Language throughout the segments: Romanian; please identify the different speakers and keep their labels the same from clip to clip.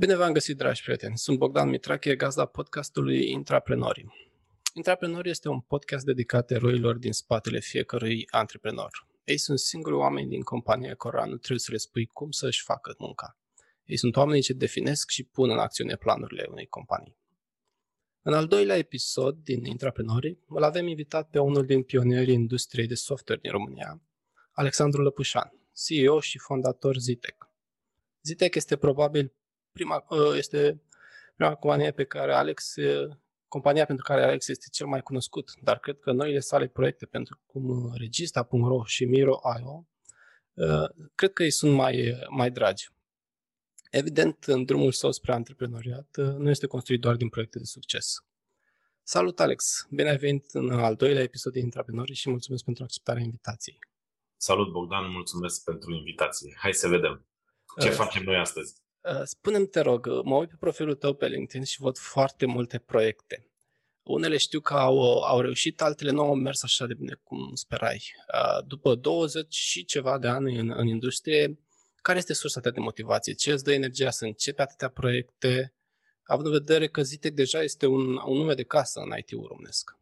Speaker 1: Bine v-am găsit, dragi prieteni! Sunt Bogdan Mitrache, gazda podcastului Intraprenorii. Intraprenorii este un podcast dedicat eroilor din spatele fiecărui antreprenor. Ei sunt singuri oameni din compania cărora nu trebuie să le spui cum să-și facă munca. Ei sunt oamenii ce definesc și pun în acțiune planurile unei companii. În al doilea episod din Intraprenorii, îl avem invitat pe unul din pionierii industriei de software din România, Alexandru Lăpușan, CEO și fondator Zitec. Zitec este probabil prima, ă, este prima companie pe care Alex, compania pentru care Alex este cel mai cunoscut, dar cred că noile sale proiecte, pentru cum Regista.ro și Miro.io, ă, cred că îi sunt mai, mai dragi. Evident, în drumul său spre antreprenoriat, ă, nu este construit doar din proiecte de succes. Salut, Alex! Bine ai venit în al doilea episod de Intraprenori și mulțumesc pentru acceptarea invitației.
Speaker 2: Salut, Bogdan! Mulțumesc pentru invitație. Hai să vedem ce uh, facem noi astăzi.
Speaker 1: Uh, spune-mi, te rog, mă uit pe profilul tău pe LinkedIn și văd foarte multe proiecte. Unele știu că au, au reușit, altele nu au mers așa de bine cum sperai. Uh, după 20 și ceva de ani în, în industrie, care este sursa ta de motivație? Ce îți dă energia să începi atâtea proiecte, având în vedere că Zitec deja este un, un nume de casă în IT-ul românesc?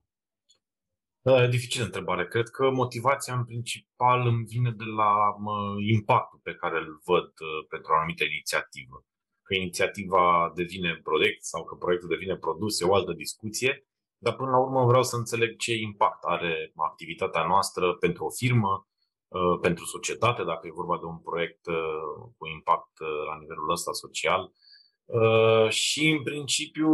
Speaker 2: Da, dificilă întrebare. Cred că motivația în principal îmi vine de la mă, impactul pe care îl văd uh, pentru o anumită inițiativă. Că inițiativa devine proiect sau că proiectul devine produs e o altă discuție, dar până la urmă vreau să înțeleg ce impact are activitatea noastră pentru o firmă, uh, pentru societate, dacă e vorba de un proiect uh, cu impact la nivelul ăsta social, Uh, și în principiu,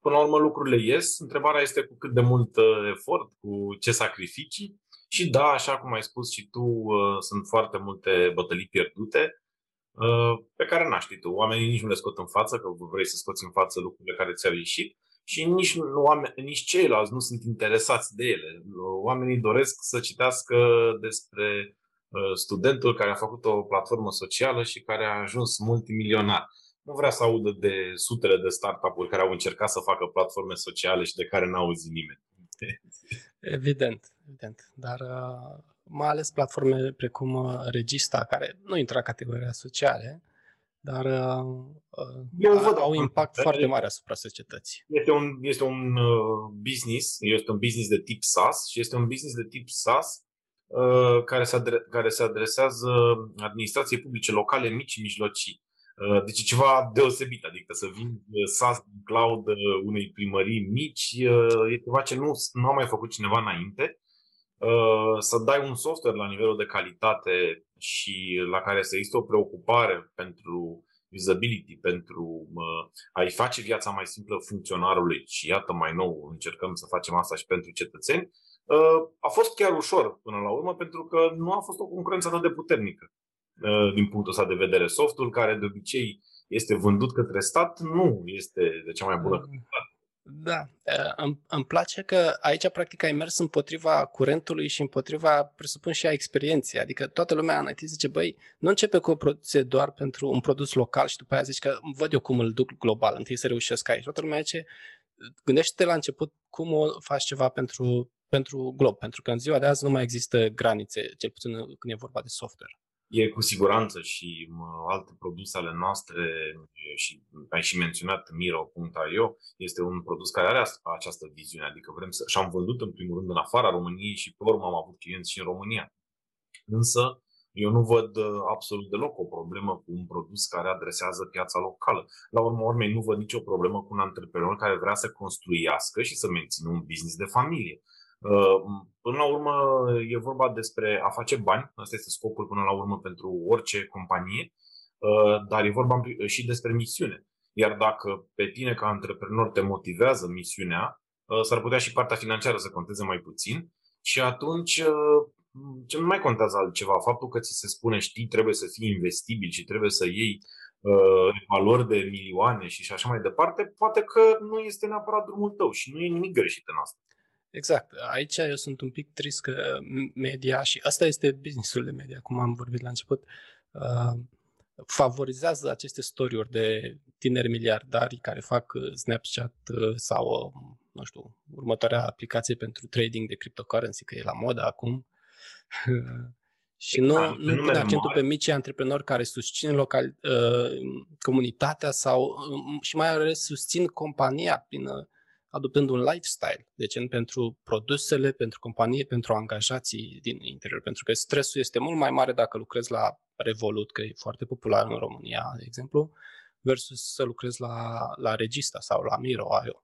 Speaker 2: până la urmă, lucrurile ies. Întrebarea este cu cât de mult uh, efort, cu ce sacrificii. Și da, așa cum ai spus și tu, uh, sunt foarte multe bătălii pierdute pe care n-aș ști tu. Oamenii nici nu le scot în față, că vrei să scoți în față lucrurile care ți-au ieșit și nici, nu, oameni, nici ceilalți nu sunt interesați de ele. Oamenii doresc să citească despre studentul care a făcut o platformă socială și care a ajuns multimilionar nu vrea să audă de sutele de startup-uri care au încercat să facă platforme sociale și de care n-a auzit nimeni.
Speaker 1: Evident, evident. Dar uh, mai ales platforme precum uh, Regista, care nu intră în categoria sociale, dar uh, Eu văd au un impact foarte mare asupra societății.
Speaker 2: Este un, este un business, este un business de tip SaaS și este un business de tip SaaS care se, adre- care se adresează administrației publice locale mici și mijlocii. Uh, deci e ceva deosebit, adică să vin uh, SaaS din cloud uh, unei primării mici e ceva ce nu, nu a mai făcut cineva înainte. Să dai un software la nivelul de calitate și la care să există o preocupare pentru usability, pentru a-i face viața mai simplă funcționarului și iată mai nou încercăm să facem asta și pentru cetățeni, a fost chiar ușor până la urmă pentru că nu a fost o concurență atât de puternică. Uh, din punctul ăsta de vedere. Softul, care de obicei este vândut către stat, nu este de cea mai bună calitate.
Speaker 1: Da, uh, îmi, îmi place că aici practic ai mers împotriva curentului și împotriva, presupun și a experienței. Adică toată lumea în IT zice, băi, nu începe cu o producție doar pentru un produs local și după aia zici că văd eu cum îl duc global, întâi să reușesc aici. Toată lumea zice, gândește-te la început cum o faci ceva pentru, pentru glob, pentru că în ziua de azi nu mai există granițe, cel puțin când e vorba de software
Speaker 2: e cu siguranță și alte produse ale noastre și ai și menționat Miro.io, este un produs care are această viziune, adică vrem să, și-am vândut în primul rând în afara României și pe urmă am avut clienți și în România. Însă, eu nu văd uh, absolut deloc o problemă cu un produs care adresează piața locală. La urmă urmei, nu văd nicio problemă cu un antreprenor care vrea să construiască și să mențină un business de familie. Uh, până la urmă, e vorba despre a face bani. Asta este scopul până la urmă pentru orice companie, uh, dar e vorba și despre misiune. Iar dacă pe tine ca antreprenor te motivează misiunea, uh, s-ar putea și partea financiară să conteze mai puțin și atunci ce nu mai contează altceva. Faptul că ți se spune știi trebuie să fii investibil și trebuie să iei valori de milioane și așa mai departe, poate că nu este neapărat drumul tău și nu e nimic greșit în asta.
Speaker 1: Exact. Aici eu sunt un pic trist că media, și asta este businessul de media, cum am vorbit la început, uh, favorizează aceste story-uri de tineri miliardari care fac uh, Snapchat uh, sau, nu știu, următoarea aplicație pentru trading de cryptocurrency, că e la modă acum. Și nu, da, nu pune accentul mare. pe micii antreprenori care susțin local, uh, comunitatea sau uh, și mai ales susțin compania prin uh, adoptând un lifestyle, deci pentru produsele, pentru companie, pentru angajații din interior, pentru că stresul este mult mai mare dacă lucrezi la Revolut, că e foarte popular în România, de exemplu, versus să lucrezi la, la Regista sau la Miro.io.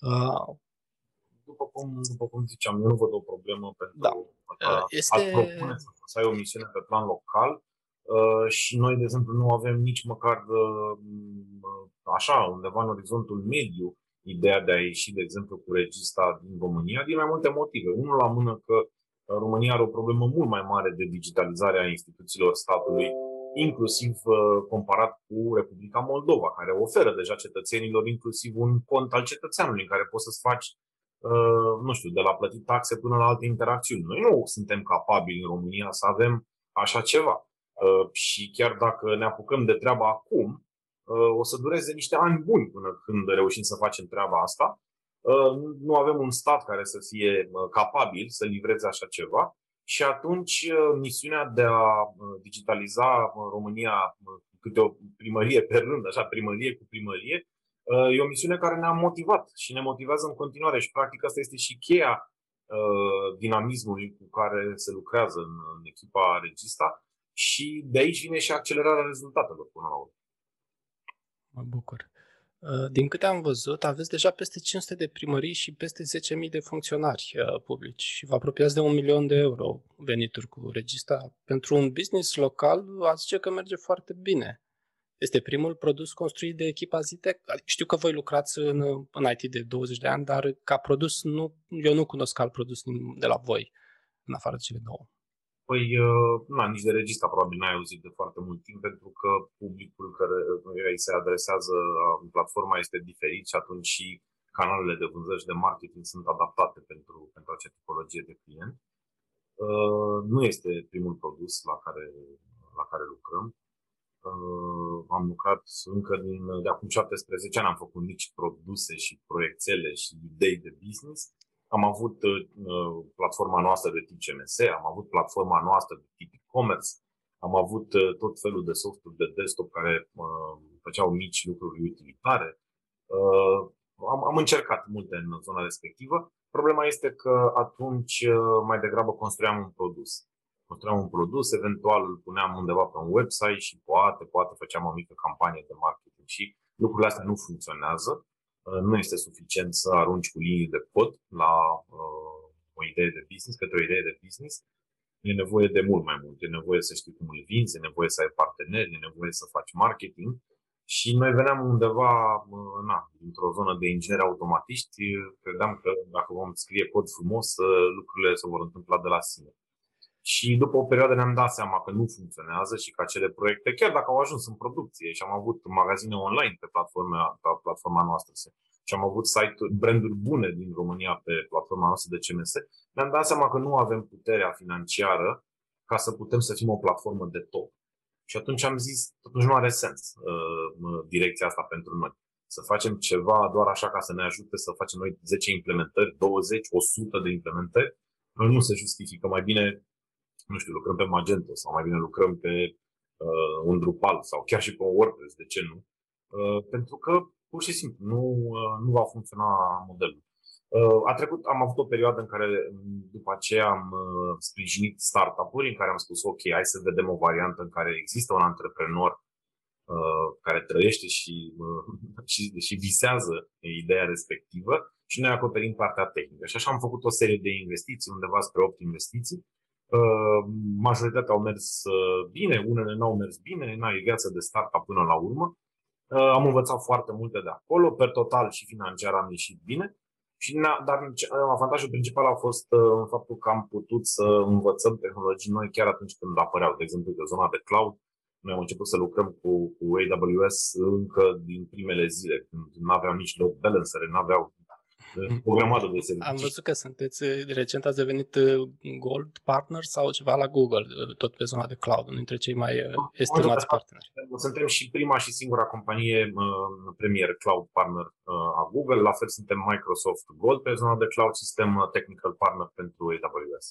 Speaker 2: Uh, după cum, după cum ziceam, eu nu văd o problemă pentru da. a, este... a propune să, să ai o misiune pe plan local uh, și noi, de exemplu, nu avem nici măcar uh, așa, undeva în orizontul mediu, ideea de a ieși, de exemplu, cu regista din România, din mai multe motive. Unul la mână că România are o problemă mult mai mare de digitalizare a instituțiilor statului, inclusiv uh, comparat cu Republica Moldova, care oferă deja cetățenilor inclusiv un cont al cetățeanului în care poți să-ți faci, uh, nu știu, de la plătit taxe până la alte interacțiuni. Noi nu suntem capabili în România să avem așa ceva. Uh, și chiar dacă ne apucăm de treaba acum, o să dureze niște ani buni până când reușim să facem treaba asta. Nu avem un stat care să fie capabil să livreze așa ceva și atunci misiunea de a digitaliza România câte o primărie pe rând, așa, primărie cu primărie, e o misiune care ne-a motivat și ne motivează în continuare și practic asta este și cheia dinamismului cu care se lucrează în, în echipa Regista și de aici vine și accelerarea rezultatelor până la urmă.
Speaker 1: Mă bucur. Uh, din câte am văzut, aveți deja peste 500 de primării și peste 10.000 de funcționari uh, publici și vă apropiați de un milion de euro venituri cu regista. Pentru un business local, ați zice că merge foarte bine. Este primul produs construit de echipa Zitec. Știu că voi lucrați în, în IT de 20 de ani, dar ca produs nu, eu nu cunosc alt produs de la voi, în afară de cele două.
Speaker 2: Păi, uh, na, nici de regista probabil n-ai auzit de foarte mult timp, pentru că publicul care îi se adresează în uh, platforma este diferit și atunci și canalele de vânzări și de marketing sunt adaptate pentru, pentru acea tipologie de client. Uh, nu este primul produs la care, la care lucrăm. Am lucrat încă din, de acum 17 ani, am făcut mici produse și proiectele și idei de business am avut uh, uh, platforma noastră de tip CMS, am avut platforma noastră de tip e-commerce, am avut uh, tot felul de softuri de desktop care uh, făceau mici lucruri utilitare. Uh, am, am încercat multe în zona respectivă. Problema este că atunci uh, mai degrabă construiam un produs. Construiam un produs, eventual îl puneam undeva pe un website și poate, poate făceam o mică campanie de marketing și lucrurile astea nu funcționează. Uh, nu este suficient să arunci cu linii de cod la uh, o idee de business, către o idee de business. E nevoie de mult mai mult. E nevoie să știi cum îl vinzi, e nevoie să ai parteneri, e nevoie să faci marketing. Și noi veneam undeva, uh, na, dintr-o zonă de ingineri automatiști, credeam că dacă vom scrie cod frumos, lucrurile se vor întâmpla de la sine. Și după o perioadă ne-am dat seama că nu funcționează și că acele proiecte, chiar dacă au ajuns în producție și am avut magazine online pe platforma, pe platforma noastră și am avut site-uri, branduri bune din România pe platforma noastră de CMS, ne-am dat seama că nu avem puterea financiară ca să putem să fim o platformă de top. Și atunci am zis, totuși nu are sens uh, direcția asta pentru noi. Să facem ceva doar așa ca să ne ajute să facem noi 10 implementări, 20, 100 de implementări, nu se justifică. Mai bine nu știu, lucrăm pe Magento sau mai bine lucrăm pe uh, un Drupal sau chiar și pe un WordPress, de ce nu? Uh, pentru că pur și simplu nu, uh, nu va funcționa modelul. Uh, a trecut, am avut o perioadă în care după aceea am uh, sprijinit startup-uri în care am spus ok, hai să vedem o variantă în care există un antreprenor uh, care trăiește și, uh, și, și visează ideea respectivă și noi acoperim partea tehnică. Și așa am făcut o serie de investiții, undeva spre 8 investiții, Uh, majoritatea au mers uh, bine, unele n-au mers bine, n ai viață de startup până la urmă. Uh, am învățat foarte multe de acolo, per total și financiar am ieșit bine. Și dar avantajul principal a fost în faptul că am putut să învățăm tehnologii noi chiar atunci când apăreau. De exemplu, pe zona de cloud, noi am început să lucrăm cu, cu AWS încă din primele zile, când nu aveau nici load balancer, nu aveau o grămadă de servicii.
Speaker 1: Am văzut că sunteți, recent ați devenit uh, Gold Partner sau ceva la Google, uh, tot pe zona de cloud, unul dintre cei mai uh, estimați parteneri.
Speaker 2: Suntem și prima și singura companie premier cloud partner a Google, la fel suntem Microsoft Gold pe zona de cloud și suntem technical partner pentru AWS.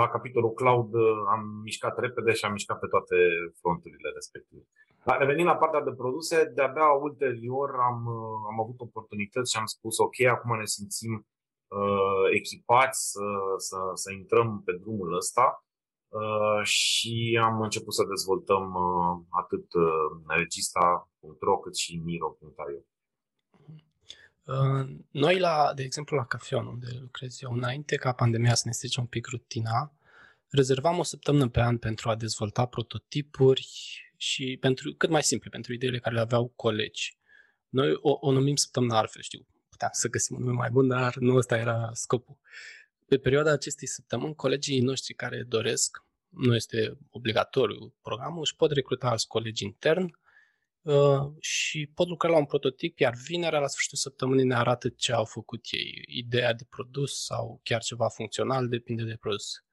Speaker 2: la capitolul cloud am mișcat repede și am mișcat pe toate fronturile respective. Dar revenind la partea de produse, de-abia ulterior am, am avut oportunități și am spus ok, acum ne simțim uh, echipați să, să, să intrăm pe drumul ăsta uh, și am început să dezvoltăm uh, atât uh, regista.ro cât și miro.io.
Speaker 1: Uh, noi, la, de exemplu, la Cafeon, unde lucrez eu, înainte ca pandemia să ne strice un pic rutina, rezervam o săptămână pe an pentru a dezvolta prototipuri și pentru cât mai simple, pentru ideile care le aveau colegi. Noi o, o numim săptămâna altfel, știu, puteam să găsim un nume mai bun, dar nu ăsta era scopul. Pe perioada acestei săptămâni, colegii noștri care doresc, nu este obligatoriu programul, își pot recruta alți colegi intern uh, și pot lucra la un prototip, iar vinerea, la sfârșitul săptămânii, ne arată ce au făcut ei, ideea de produs sau chiar ceva funcțional, depinde de produs.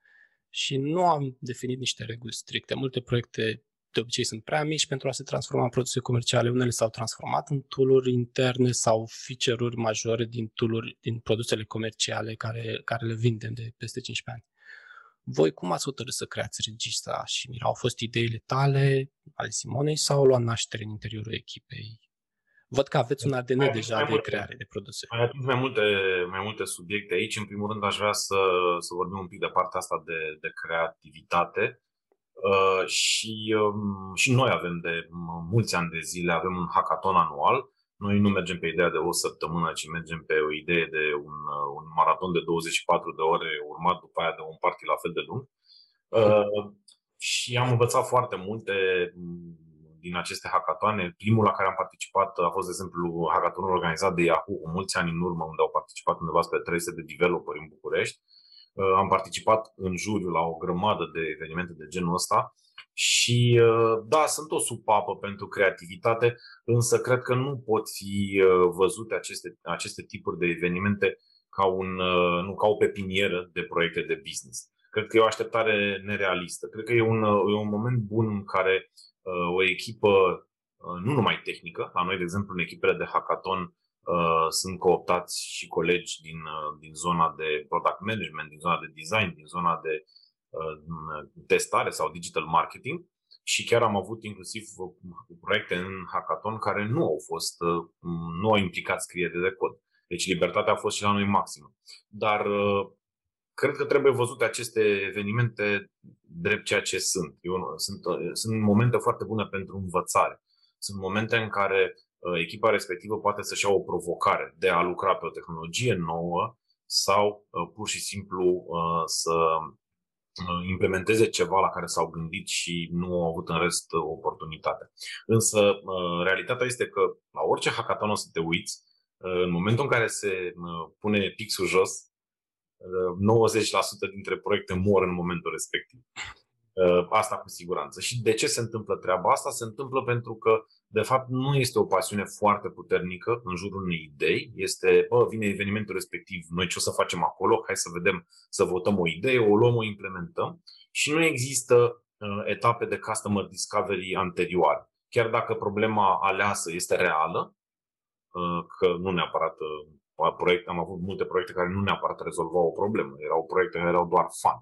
Speaker 1: Și nu am definit niște reguli stricte. Multe proiecte de obicei sunt prea mici pentru a se transforma în produse comerciale. Unele s-au transformat în tooluri interne sau feature-uri majore din tooluri, din produsele comerciale care, care le vindem de peste 15 ani. Voi cum ați hotărât să creați regista și Mira? Au fost ideile tale, ale Simonei sau au luat naștere în interiorul echipei? Văd că aveți un ADN mai deja mai de multe, creare de produse.
Speaker 2: Mai atins mai multe, mai multe subiecte aici. În primul rând aș vrea să, să vorbim un pic de partea asta de, de creativitate. Uh, și, um, și noi avem de mulți ani de zile, avem un hackathon anual. Noi nu mergem pe ideea de o săptămână, ci mergem pe o idee de un, uh, un maraton de 24 de ore, urmat după aia de un party la fel de lung. Uh, și am învățat foarte multe mm, din aceste hackatoane. Primul la care am participat a fost, de exemplu, hackathonul organizat de Yahoo cu mulți ani în urmă, unde au participat undeva spre 300 de developeri în București. Uh, am participat în juriu la o grămadă de evenimente de genul ăsta și uh, da, sunt o supapă pentru creativitate, însă cred că nu pot fi uh, văzute aceste, aceste tipuri de evenimente ca, un, nu, ca o pepinieră de proiecte de business. Cred că e o așteptare nerealistă. Cred că e un, e un moment bun în care o echipă, nu numai tehnică, la noi, de exemplu, în echipele de hackathon, Uh, sunt cooptați și colegi din, uh, din zona de product management, din zona de design, din zona de uh, testare sau digital marketing și chiar am avut inclusiv proiecte în hackathon care nu au fost, nu au implicat scriere de cod. Deci libertatea a fost și la noi maximă. Dar cred că trebuie văzute aceste evenimente drept ceea ce sunt. Eu, sunt. Sunt momente foarte bune pentru învățare. Sunt momente în care Uh, echipa respectivă poate să-și ia o provocare de a lucra pe o tehnologie nouă sau uh, pur și simplu uh, să implementeze ceva la care s-au gândit și nu au avut în rest oportunitate. Însă, realitatea este că la orice hackathon o să te uiți, în momentul în care se pune pixul jos, 90% dintre proiecte mor în momentul respectiv. Asta cu siguranță. Și de ce se întâmplă treaba asta? Se întâmplă pentru că de fapt nu este o pasiune foarte puternică în jurul unei idei, este, bă, vine evenimentul respectiv, noi ce o să facem acolo, hai să vedem, să votăm o idee, o luăm, o implementăm și nu există uh, etape de customer discovery anterioare. Chiar dacă problema aleasă este reală, uh, că nu neapărat uh, proiect, am avut multe proiecte care nu neapărat rezolvau o problemă, erau proiecte care erau doar fun.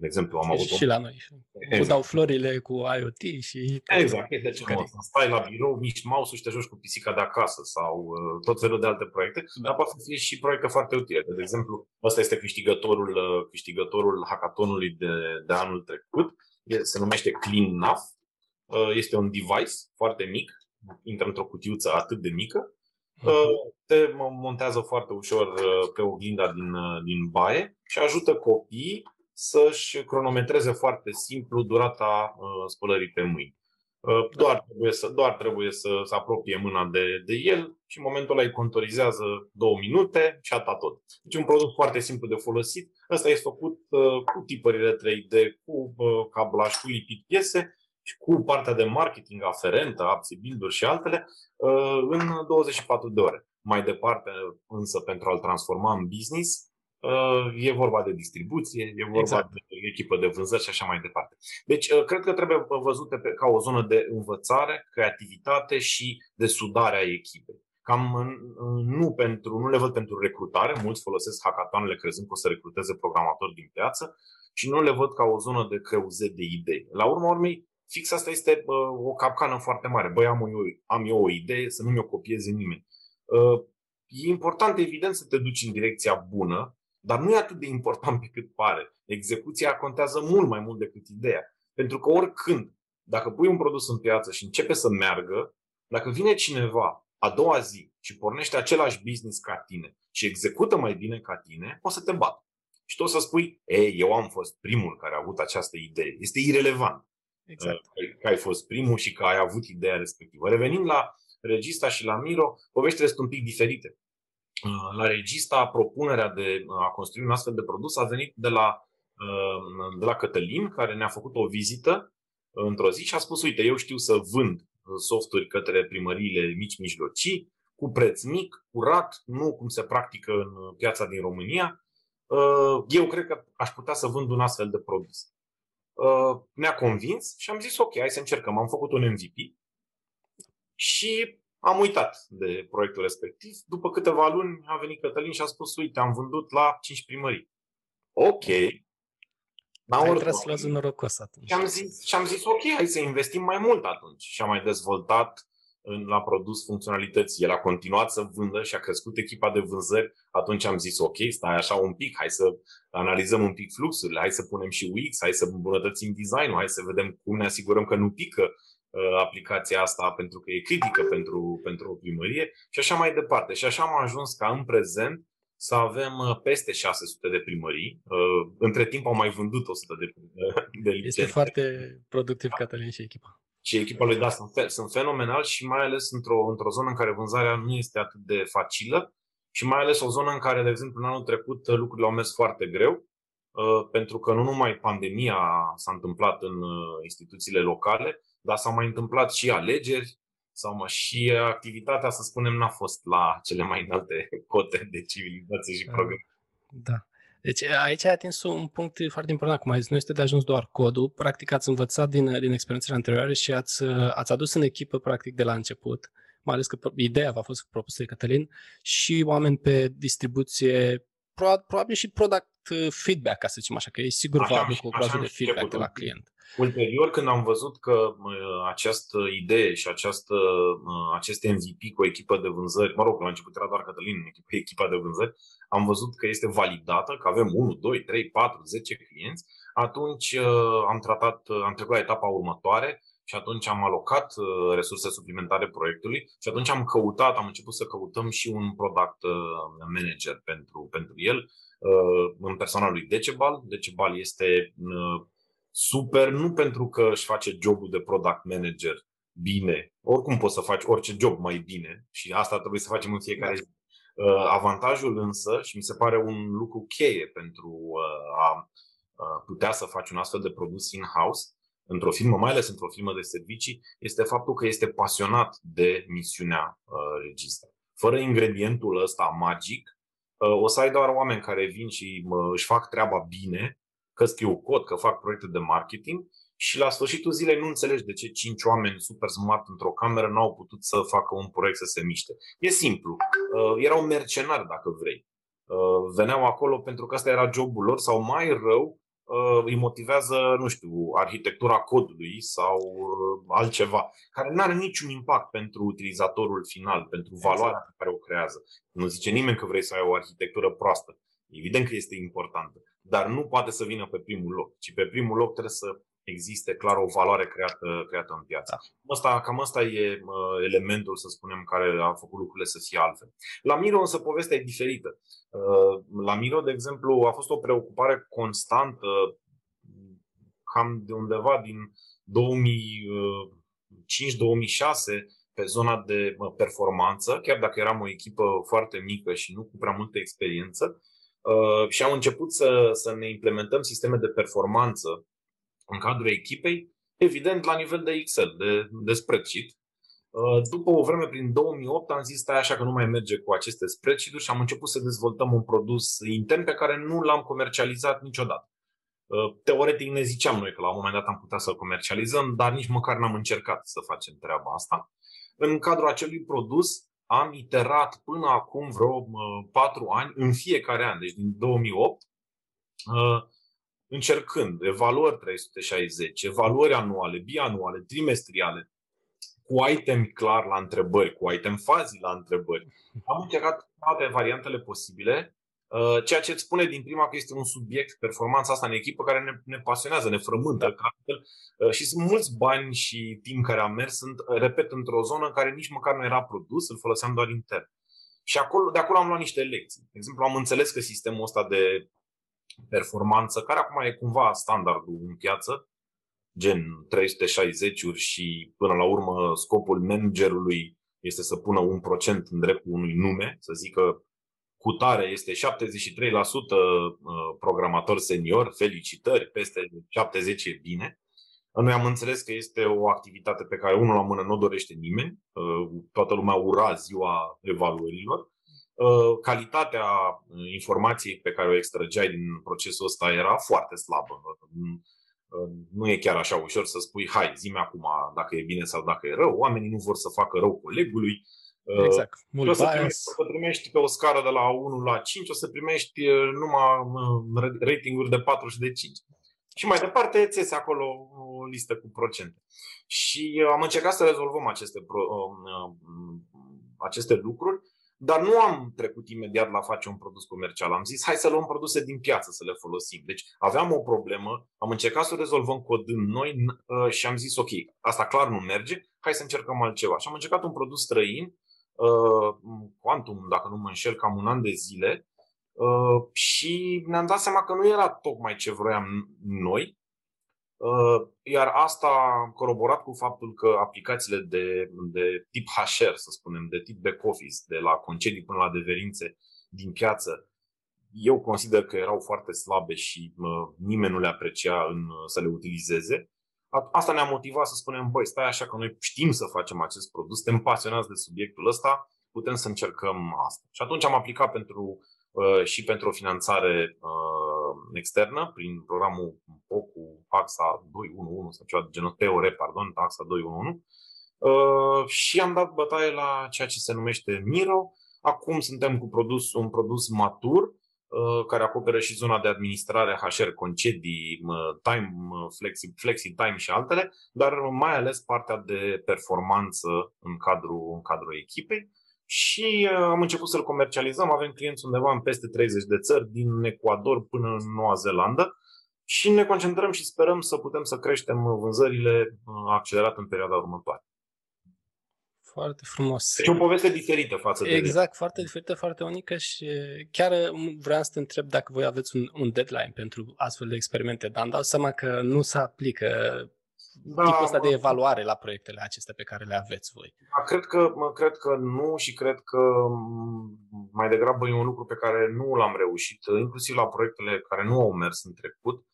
Speaker 2: De exemplu, am avut
Speaker 1: și, și la noi. Exact. dau florile cu IoT și...
Speaker 2: Exact, este ceva. Stai la birou, mici mouse și te joci cu pisica de acasă sau uh, tot felul de alte proiecte, da. dar poate să fie și proiecte foarte utile. De exemplu, ăsta este câștigătorul, uh, câștigătorul hackathonului de, de anul trecut. Se numește Clean Nav. Uh, este un device foarte mic, intră într-o cutiuță atât de mică, mhm. uh, te montează foarte ușor pe oglinda din, din baie și ajută copiii să-și cronometreze foarte simplu durata uh, spălării pe mâini. Uh, doar trebuie să, doar trebuie să, să apropie mâna de, de el și în momentul ăla îi contorizează două minute și atât tot. Deci un produs foarte simplu de folosit. Ăsta este făcut uh, cu tipările 3D, cu uh, cablaj, cu lipit piese și cu partea de marketing aferentă, apps, build și altele, uh, în 24 de ore. Mai departe, însă, pentru a-l transforma în business, Uh, e vorba de distribuție, e vorba exact. de echipă de vânzări și așa mai departe. Deci, uh, cred că trebuie văzute pe, ca o zonă de învățare, creativitate și de sudare a echipei. Cam nu, pentru, nu le văd pentru recrutare, mulți folosesc hackathon crezând că o să recruteze programatori din piață, și nu le văd ca o zonă de creuzet de idei. La urma urmei, fix asta este uh, o capcană foarte mare. Băi, am eu, am eu o idee, să nu mi-o copieze nimeni. Uh, e important, evident, să te duci în direcția bună, dar nu e atât de important pe cât pare. Execuția contează mult mai mult decât ideea. Pentru că oricând, dacă pui un produs în piață și începe să meargă, dacă vine cineva a doua zi și pornește același business ca tine și execută mai bine ca tine, o să te bată. Și tu o să spui, ei, eu am fost primul care a avut această idee. Este irelevant
Speaker 1: exact.
Speaker 2: că ai fost primul și că ai avut ideea respectivă. Revenind la Regista și la Miro, poveștile sunt un pic diferite. Uh, la Regista, propunerea de a construi un astfel de produs a venit de la, uh, de la Cătălin, care ne-a făcut o vizită într-o zi și a spus, uite, eu știu să vând softuri către primăriile mici-mijlocii, cu preț mic, curat, nu cum se practică în piața din România. Uh, eu cred că aș putea să vând un astfel de produs. Ne-a convins și am zis ok, hai să încercăm. Am făcut un MVP și am uitat de proiectul respectiv. După câteva luni a venit Cătălin și a spus, uite, am vândut la 5 primării. Ok.
Speaker 1: Dar ai trebuie să luați un norocos atunci.
Speaker 2: Și am, zis, și am zis, ok, hai să investim mai mult atunci. Și am mai dezvoltat în, la produs funcționalități. El a continuat să vândă și a crescut echipa de vânzări. Atunci am zis, ok, stai așa un pic, hai să analizăm un pic fluxurile, hai să punem și UX, hai să îmbunătățim designul, hai să vedem cum ne asigurăm că nu pică Uh, aplicația asta pentru că e critică pentru, pentru o primărie și așa mai departe. Și așa am ajuns ca în prezent să avem uh, peste 600 de primării. Uh, între timp au mai vândut 100 de, de licențe.
Speaker 1: Este foarte productiv Cătălin și echipa.
Speaker 2: Și echipa lui, da, sunt, sunt fenomenal și mai ales într-o, într-o zonă în care vânzarea nu este atât de facilă și mai ales o zonă în care, de exemplu, în anul trecut lucrurile au mers foarte greu, pentru că nu numai pandemia s-a întâmplat în instituțiile locale, dar s-au mai întâmplat și alegeri, sau mă, și activitatea, să spunem, n-a fost la cele mai înalte cote de civilizație și progres.
Speaker 1: Da. Deci aici ai atins un punct foarte important, cum ai zis, nu este de ajuns doar codul, practic ați învățat din, din experiențele anterioare și ați, ați adus în echipă practic de la început, mai ales că ideea a fost propusă de Cătălin, și oameni pe distribuție, probabil și product feedback, ca să zicem așa, că e sigur va aduc o groază de feedback de la client.
Speaker 2: Ulterior, când am văzut că această idee și această, acest MVP cu o echipă de vânzări, mă rog, la început era doar Cătălin cu echipa de vânzări, am văzut că este validată, că avem 1, 2, 3, 4, 10 clienți, atunci uh, am tratat, uh, am trecut la etapa următoare și atunci am alocat uh, resurse suplimentare proiectului și atunci am căutat, am început să căutăm și un product manager pentru, pentru el în persoana lui Decebal. Decebal este super, nu pentru că își face jobul de product manager bine. Oricum poți să faci orice job mai bine și asta trebuie să facem în fiecare zi. Uh, avantajul însă, și mi se pare un lucru cheie pentru uh, a putea să faci un astfel de produs in-house, într-o firmă, mai ales într-o firmă de servicii, este faptul că este pasionat de misiunea uh, registra. Fără ingredientul ăsta magic, o să ai doar oameni care vin și își fac treaba bine că scriu cod, că fac proiecte de marketing și la sfârșitul zilei nu înțelegi de ce cinci oameni super smart într-o cameră n-au putut să facă un proiect să se miște. E simplu. Uh, erau mercenari, dacă vrei. Uh, veneau acolo pentru că asta era jobul lor sau mai rău, uh, îi motivează, nu știu, arhitectura codului sau altceva, care nu are niciun impact pentru utilizatorul final, pentru valoarea pe care o creează. Nu zice nimeni că vrei să ai o arhitectură proastă. Evident că este importantă dar nu poate să vină pe primul loc, ci pe primul loc trebuie să existe clar o valoare creată, creată în piață. Da. Asta, cam asta e uh, elementul, să spunem, care a făcut lucrurile să fie altfel. La Miro însă povestea e diferită. Uh, la Miro, de exemplu, a fost o preocupare constantă cam de undeva din 2005-2006 pe zona de performanță, chiar dacă eram o echipă foarte mică și nu cu prea multă experiență, Uh, și am început să, să ne implementăm sisteme de performanță în cadrul echipei, evident la nivel de Excel, de, de spreadsheet. Uh, după o vreme, prin 2008, am zis, stai așa că nu mai merge cu aceste spreadsheet-uri și am început să dezvoltăm un produs intern pe care nu l-am comercializat niciodată. Uh, teoretic ne ziceam noi că la un moment dat am putea să-l comercializăm, dar nici măcar n-am încercat să facem treaba asta. În cadrul acelui produs am iterat până acum vreo patru ani, în fiecare an, deci din 2008, uh, încercând evaluări 360, evaluări anuale, bianuale, trimestriale, cu item clar la întrebări, cu item fazi la întrebări. Am încercat toate variantele posibile, uh, ceea ce îți spune din prima că este un subiect, performanța asta în echipă, care ne, ne pasionează, ne frământă. Da. Altfel, uh, și sunt mulți bani și timp care am mers, sunt, repet, într-o zonă în care nici măcar nu era produs, îl foloseam doar intern. Și acolo, de acolo am luat niște lecții. De exemplu, am înțeles că sistemul ăsta de performanță, care acum e cumva standardul în piață, gen 360-uri și până la urmă scopul managerului este să pună un procent în dreptul unui nume, să zică cu tare este 73% uh, programator senior, felicitări, peste 70 e bine. Noi am înțeles că este o activitate pe care unul la mână nu o dorește nimeni, uh, toată lumea ura ziua evaluărilor. Uh, calitatea informației pe care o extrageai din procesul ăsta era foarte slabă nu e chiar așa ușor să spui, hai, zi acum dacă e bine sau dacă e rău. Oamenii nu vor să facă rău colegului.
Speaker 1: Uh, exact.
Speaker 2: Mult o să primești, o să primești pe o scară de la 1 la 5, o să primești uh, numai uh, ratinguri de 4 și de 5. Și mai departe ți acolo o listă cu procente. Și am încercat să rezolvăm aceste, aceste lucruri dar nu am trecut imediat la face un produs comercial. Am zis, hai să luăm produse din piață să le folosim. Deci aveam o problemă, am încercat să o rezolvăm codând noi uh, și am zis, ok, asta clar nu merge, hai să încercăm altceva. Și am încercat un produs străin, uh, Quantum, dacă nu mă înșel, cam un an de zile, uh, și ne-am dat seama că nu era tocmai ce vroiam noi Uh, iar asta coroborat cu faptul că aplicațiile de, de tip HR, să spunem, de tip back-office, de la concedii până la deverințe din piață, eu consider că erau foarte slabe și uh, nimeni nu le aprecia în, uh, să le utilizeze. Asta ne-a motivat să spunem, băi, stai așa că noi știm să facem acest produs, suntem pasionați de subiectul ăsta, putem să încercăm asta. Și atunci am aplicat pentru, uh, și pentru o finanțare uh, externă prin programul POCU AXA 211 sau ceva de genul, POR, pardon, AXA 211 uh, și am dat bătaie la ceea ce se numește Miro. Acum suntem cu produs, un produs matur uh, care acoperă și zona de administrare, HR, concedii, time, flexi, flexi time și altele, dar mai ales partea de performanță în cadrul, în cadrul echipei. Și uh, am început să-l comercializăm. Avem clienți undeva în peste 30 de țări, din Ecuador până în Noua Zeelandă și ne concentrăm și sperăm să putem să creștem vânzările uh, accelerat în perioada următoare.
Speaker 1: Foarte frumos.
Speaker 2: Deci o poveste diferită față
Speaker 1: de Exact, foarte diferită, foarte unică și chiar vreau să te întreb dacă voi aveți un, un deadline pentru astfel de experimente, dar îmi dau seama că nu se aplică da, tipul ăsta de evaluare la proiectele acestea pe care le aveți voi?
Speaker 2: Da, cred, că, cred că nu și cred că mai degrabă e un lucru pe care nu l-am reușit, inclusiv la proiectele care nu au mers în trecut.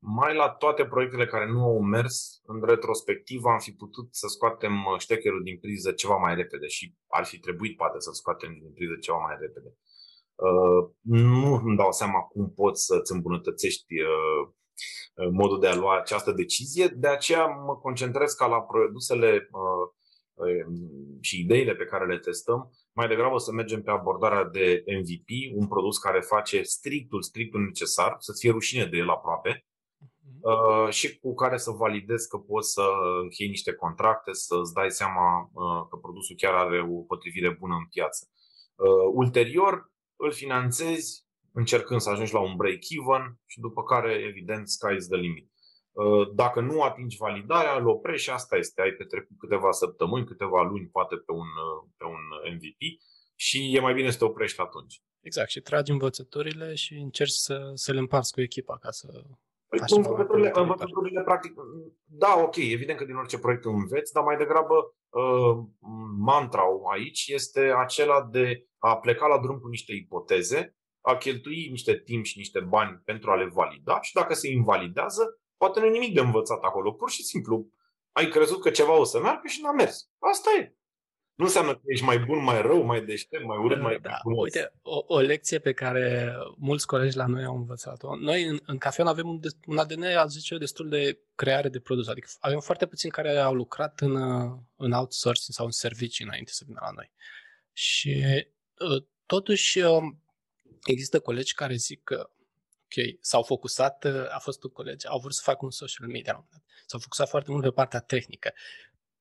Speaker 2: Mai la toate proiectele care nu au mers, în retrospectiv, am fi putut să scoatem ștecherul din priză ceva mai repede și ar fi trebuit poate să scoatem din priză ceva mai repede. Uh, nu îmi dau seama cum poți să-ți îmbunătățești uh, modul de a lua această decizie. De aceea mă concentrez ca la produsele uh, uh, și ideile pe care le testăm, mai degrabă să mergem pe abordarea de MVP, un produs care face strictul, strictul necesar, să fie rușine de el aproape, mhm. uh, și cu care să validezi că poți să închei niște contracte, să îți dai seama că produsul chiar are o potrivire bună în piață. Ulterior, îl finanțezi încercând să ajungi la un break-even și după care, evident, sky is the limit. Uh, dacă nu atingi validarea, îl oprești și asta este. Ai petrecut câteva săptămâni, câteva luni, poate pe un, uh, pe un MVP și e mai bine să te oprești atunci.
Speaker 1: Exact, și tragi învățăturile și încerci să, să le împarți cu echipa ca să
Speaker 2: Păi, învățăturile, învățăturile, practic, da, ok, evident că din orice proiect înveți, dar mai degrabă uh, mantra aici este acela de a pleca la drum cu niște ipoteze a cheltui niște timp și niște bani pentru a le valida și dacă se invalidează, poate nu e nimic de învățat acolo. Pur și simplu ai crezut că ceva o să meargă și n-a mers. Asta e. Nu înseamnă că ești mai bun, mai rău, mai deștept, mai urât, mai
Speaker 1: da, frumos. Uite, o, o lecție pe care mulți colegi la noi au învățat-o. Noi în, în Cafeon avem un, un ADN, aș zice eu, destul de creare de produs. Adică avem foarte puțini care au lucrat în, în outsourcing sau în servicii înainte să vină la noi. Și uh, totuși uh, există colegi care zic că ok, s-au focusat, a fost un colegi, au vrut să facă un social media, s-au focusat foarte mult pe partea tehnică.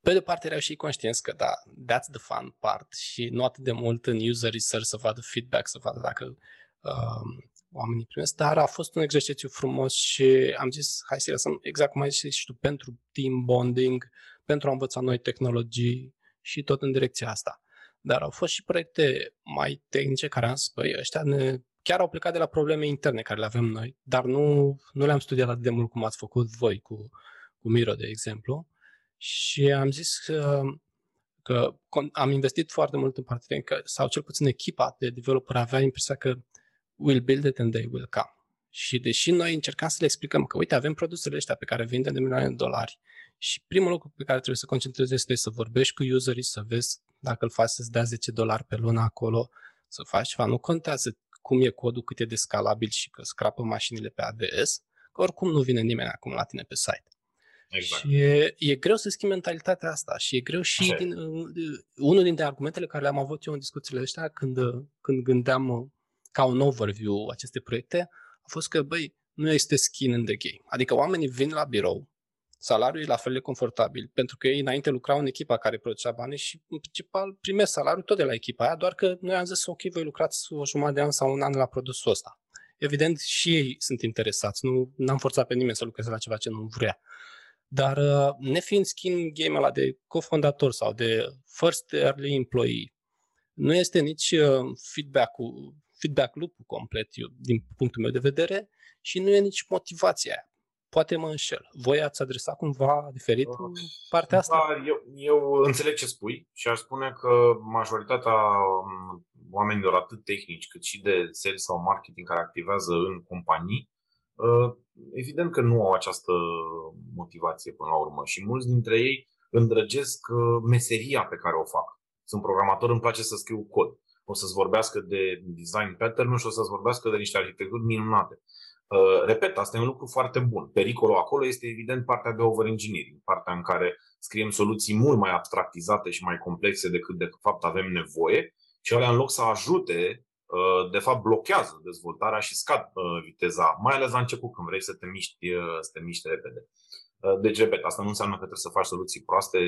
Speaker 1: Pe de parte erau și conștienți că da, that's the fun part și nu atât de mult în user research să vadă feedback, să vadă dacă um, oamenii primesc, dar a fost un exercițiu frumos și am zis, hai să lăsăm exact cum ai zis și tu, pentru team bonding, pentru a învăța noi tehnologii și tot în direcția asta. Dar au fost și proiecte mai tehnice care am zis, băi, ăștia ne, chiar au plecat de la probleme interne care le avem noi, dar nu, nu le-am studiat atât de mult cum ați făcut voi cu, cu Miro, de exemplu. Și am zis că, că am investit foarte mult în partea tehnică, sau cel puțin echipa de developer avea impresia că will build it and they will come. Și deși noi încercam să le explicăm că, uite, avem produsele astea pe care vindem de milioane de dolari și primul lucru pe care trebuie să concentrezi este să vorbești cu userii, să vezi dacă îl faci să-ți dea 10 dolari pe lună acolo, să faci ceva. Nu contează cum e codul, cât e de scalabil și că scrapă mașinile pe AWS, că oricum nu vine nimeni acum la tine pe site. Exact. Și e, e greu să schimbi mentalitatea asta și e greu și din, unul dintre argumentele care le-am avut eu în discuțiile astea când, când gândeam ca un overview aceste proiecte a fost că, băi, nu este skin in the game. Adică oamenii vin la birou, salariul e la fel de confortabil, pentru că ei înainte lucrau în echipa care producea bani și în principal primesc salariul tot de la echipa aia, doar că noi am zis, ok, voi lucrați o jumătate de an sau un an la produsul ăsta. Evident, și ei sunt interesați, nu am forțat pe nimeni să lucreze la ceva ce nu vrea. Dar uh, nefiind skin game ăla de cofondator sau de first early employee, nu este nici uh, feedback-ul feedback loop-ul complet, eu, din punctul meu de vedere, și nu e nici motivația aia. Poate mă înșel. Voi ați adresat cumva diferit uh, partea asta?
Speaker 2: Da, eu, eu înțeleg ce spui și aș spune că majoritatea um, oamenilor atât tehnici cât și de sales sau marketing care activează în companii, uh, evident că nu au această motivație până la urmă și mulți dintre ei îndrăgesc uh, meseria pe care o fac. Sunt programator, îmi place să scriu cod o să-ți vorbească de design pattern și o să-ți vorbească de niște arhitecturi minunate. Uh, repet, asta e un lucru foarte bun. Pericolul acolo este evident partea de over-engineering, partea în care scriem soluții mult mai abstractizate și mai complexe decât de fapt avem nevoie și alea în loc să ajute, uh, de fapt blochează dezvoltarea și scad uh, viteza, mai ales la început când vrei să te miști, să te miști repede. Deci, repet, asta nu înseamnă că trebuie să faci soluții proaste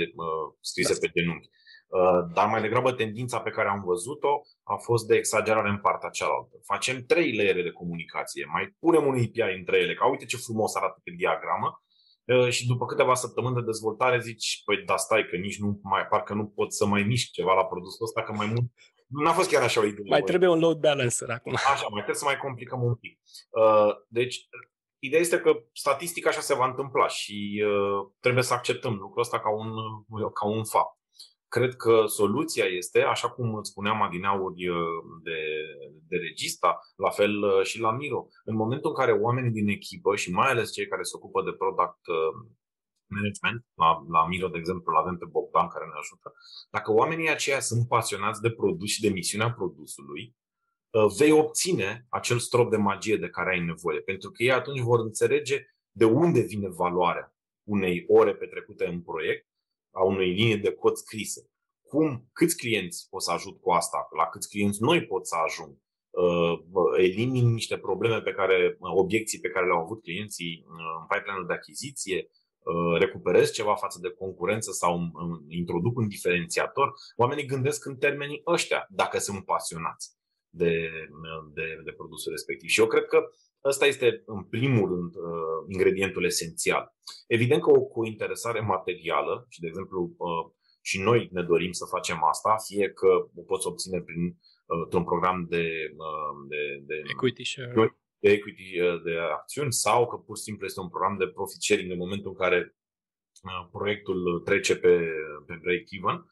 Speaker 2: scrise pe genunchi. Uh, dar mai degrabă tendința pe care am văzut-o a fost de exagerare în partea cealaltă. Facem trei layere de comunicație, mai punem un API între ele, ca uite ce frumos arată pe diagramă, uh, și după câteva săptămâni de dezvoltare zici, păi da, stai că nici nu mai, parcă nu pot să mai mișc ceva la produsul ăsta, că mai mult N-a fost chiar așa o idee.
Speaker 1: Mai trebuie un load balancer acum.
Speaker 2: Așa, mai trebuie să mai complicăm un pic. Uh, deci, ideea este că statistic așa se va întâmpla și trebuie să acceptăm lucrul ăsta ca un, ca un fapt. Cred că soluția este, așa cum îți spuneam adineauri uh, de, de regista, la fel uh, și la Miro. În momentul în care oamenii din echipă și mai ales cei care se ocupă de product uh, management, la, la Miro, de exemplu, avem pe Bogdan care ne ajută, dacă oamenii aceia sunt pasionați de produs și de misiunea produsului, vei obține acel strop de magie de care ai nevoie, pentru că ei atunci vor înțelege de unde vine valoarea unei ore petrecute în proiect a unei linii de cod scrise. Cum, câți clienți pot să ajut cu asta, la câți clienți noi pot să ajung, uh, elimin niște probleme pe care, uh, obiecții pe care le-au avut clienții uh, în pipeline de achiziție, recuperez ceva față de concurență sau introduc un diferențiator, oamenii gândesc în termenii ăștia, dacă sunt pasionați de, de, de produsul respectiv. Și eu cred că Ăsta este, în primul rând, uh, ingredientul esențial. Evident că o cointeresare materială, și de exemplu, uh, și noi ne dorim să facem asta, fie că o poți obține prin uh, un program de, de, de
Speaker 1: equity share.
Speaker 2: de equity de acțiuni sau că pur și simplu este un program de profit sharing în momentul în care proiectul trece pe, pe break-even,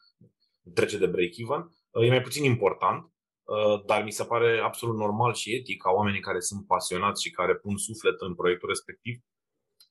Speaker 2: trece de break-even, e mai puțin important Uh, dar mi se pare absolut normal și etic ca oamenii care sunt pasionați și care pun suflet în proiectul respectiv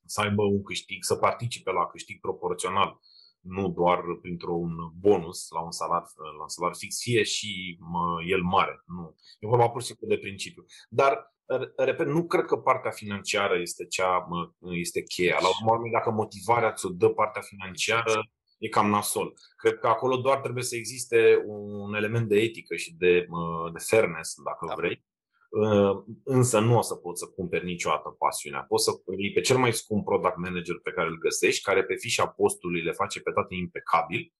Speaker 2: să aibă un câștig, să participe la câștig proporțional, nu doar printr-un bonus la un salar, la un salar fix, fie și mă, el mare. Nu. E vorba pur și simplu de principiu. Dar, repet, nu cred că partea financiară este cea mă, este cheia. La urmă, dacă motivarea ți-o dă partea financiară, e cam nasol. Cred că acolo doar trebuie să existe un element de etică și de, de fairness, dacă da. vrei, Uh, însă nu o să poți să cumperi niciodată pasiunea. Poți să iei pe cel mai scump product manager pe care îl găsești, care pe fișa postului le face pe toate impecabil,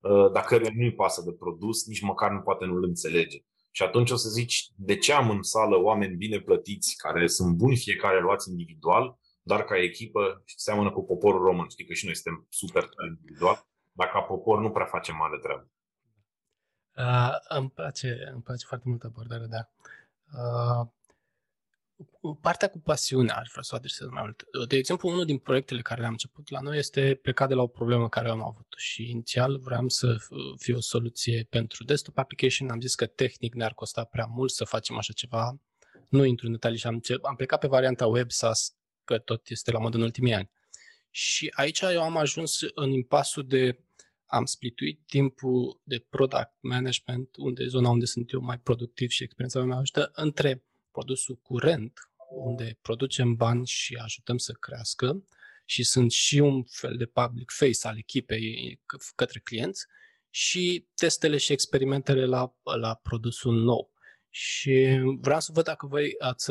Speaker 2: uh, dacă nu-i pasă de produs, nici măcar nu poate nu-l înțelege. Și atunci o să zici, de ce am în sală oameni bine plătiți, care sunt buni fiecare luați individual, dar ca echipă seamănă cu poporul român. Știi că și noi suntem super individual, dar ca popor nu prea facem mare treabă.
Speaker 1: Uh, îmi, place, îmi place foarte mult abordarea, da. Uh, partea cu pasiunea aș vrea să o adresez mai mult. De exemplu, unul din proiectele care le-am început la noi este plecat de la o problemă care am avut și inițial vreau să fie o soluție pentru desktop application. Am zis că tehnic ne-ar costa prea mult să facem așa ceva. Nu intru în detalii și am, am plecat pe varianta web SaaS, că tot este la mod în ultimii ani. Și aici eu am ajuns în impasul de am splituit timpul de product management, unde zona unde sunt eu mai productiv și experiența mea ajută, între produsul curent, unde producem bani și ajutăm să crească și sunt și un fel de public face al echipei către clienți și testele și experimentele la, la produsul nou. Și vreau să văd dacă voi ați...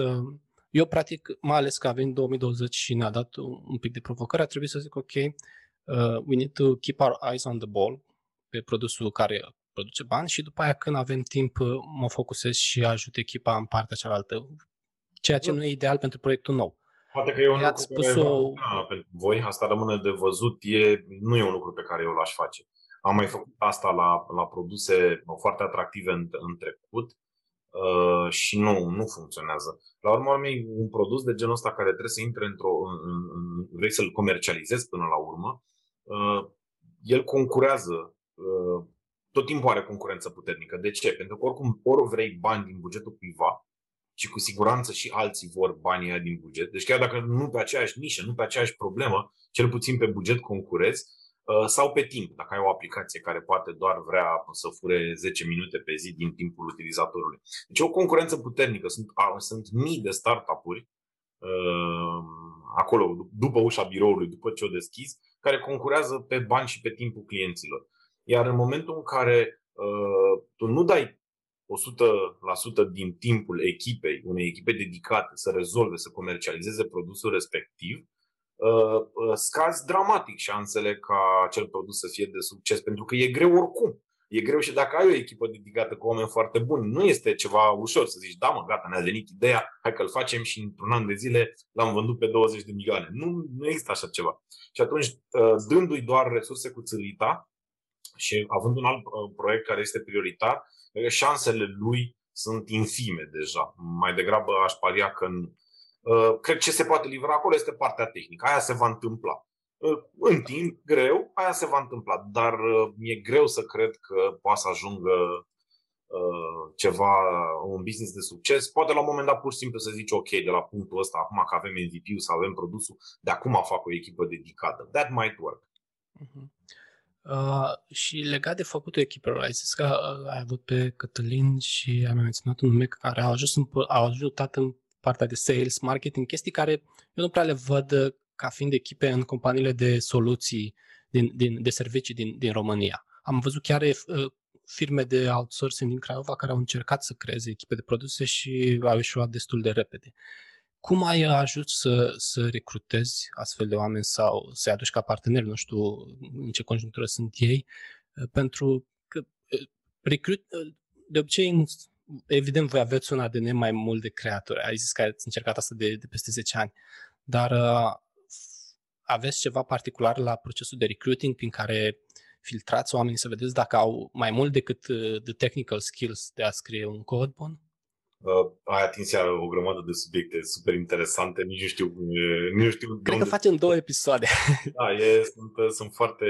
Speaker 1: Eu, practic, mai ales că avem 2020 și ne-a dat un pic de provocare, a trebuit să zic, ok, uh, we need to keep our eyes on the ball pe produsul care produce bani și după aia când avem timp uh, mă focusez și ajut echipa în partea cealaltă, ceea ce nu e ideal pentru proiectul nou.
Speaker 2: Poate că e un lucru spus o... da, pentru voi, asta rămâne de văzut, e, nu e un lucru pe care eu l-aș face. Am mai făcut asta la, la produse foarte atractive în, în trecut uh, și nu, nu funcționează. La urmă, un produs de genul ăsta care trebuie să intre într-o. În, în, în, vrei să-l comercializezi până la urmă, Uh, el concurează, uh, tot timpul are concurență puternică. De ce? Pentru că oricum ori vrei bani din bugetul cuiva și cu siguranță și alții vor banii din buget. Deci chiar dacă nu pe aceeași nișă, nu pe aceeași problemă, cel puțin pe buget concurezi, uh, sau pe timp, dacă ai o aplicație care poate doar vrea să fure 10 minute pe zi din timpul utilizatorului. Deci o concurență puternică. Sunt, sunt mii de startup-uri acolo, după ușa biroului, după ce o deschizi, care concurează pe bani și pe timpul clienților. Iar în momentul în care uh, tu nu dai 100% din timpul echipei, unei echipe dedicate să rezolve, să comercializeze produsul respectiv, uh, uh, scazi dramatic șansele ca acel produs să fie de succes, pentru că e greu oricum. E greu și dacă ai o echipă dedicată cu oameni foarte buni, nu este ceva ușor să zici, da mă, gata, ne-a venit ideea, hai că-l facem și într-un an de zile l-am vândut pe 20 de milioane. Nu, nu există așa ceva. Și atunci, uh, dându-i doar resurse cu țărita și având un alt uh, proiect care este prioritar, șansele lui sunt infime deja. Mai degrabă aș paria că uh, cred că ce se poate livra acolo este partea tehnică. Aia se va întâmpla. În timp, greu, aia se va întâmpla, dar mi-e greu să cred că poate să ajungă ceva, un business de succes. Poate la un moment dat pur și simplu să zici ok, de la punctul ăsta, acum că avem MVP-ul sau avem produsul, de acum fac o echipă dedicată. That might work. Uh-huh.
Speaker 1: Uh, și legat de făcutul echipelor, ai zis că uh, ai avut pe Cătălin și am menționat un nume care au, ajuns în, au ajutat în partea de sales, marketing, chestii care eu nu prea le văd ca fiind echipe în companiile de soluții, din, din, de servicii din, din România. Am văzut chiar uh, firme de outsourcing din Craiova care au încercat să creeze echipe de produse și au ieșuat destul de repede. Cum ai ajut să, să recrutezi astfel de oameni sau să-i aduci ca parteneri, nu știu în ce conjunctură sunt ei, uh, pentru că uh, recrut, de obicei, evident, voi aveți un ADN mai mult de creatori. Ai zis că ați încercat asta de, de peste 10 ani, dar aveți ceva particular la procesul de recruiting prin care filtrați oamenii să vedeți dacă au mai mult decât uh, the technical skills de a scrie un cod bun?
Speaker 2: Uh, ai atins o grămadă de subiecte super interesante, nici nu știu, nici nu știu
Speaker 1: Cred că facem două episoade.
Speaker 2: Da, e, sunt, sunt foarte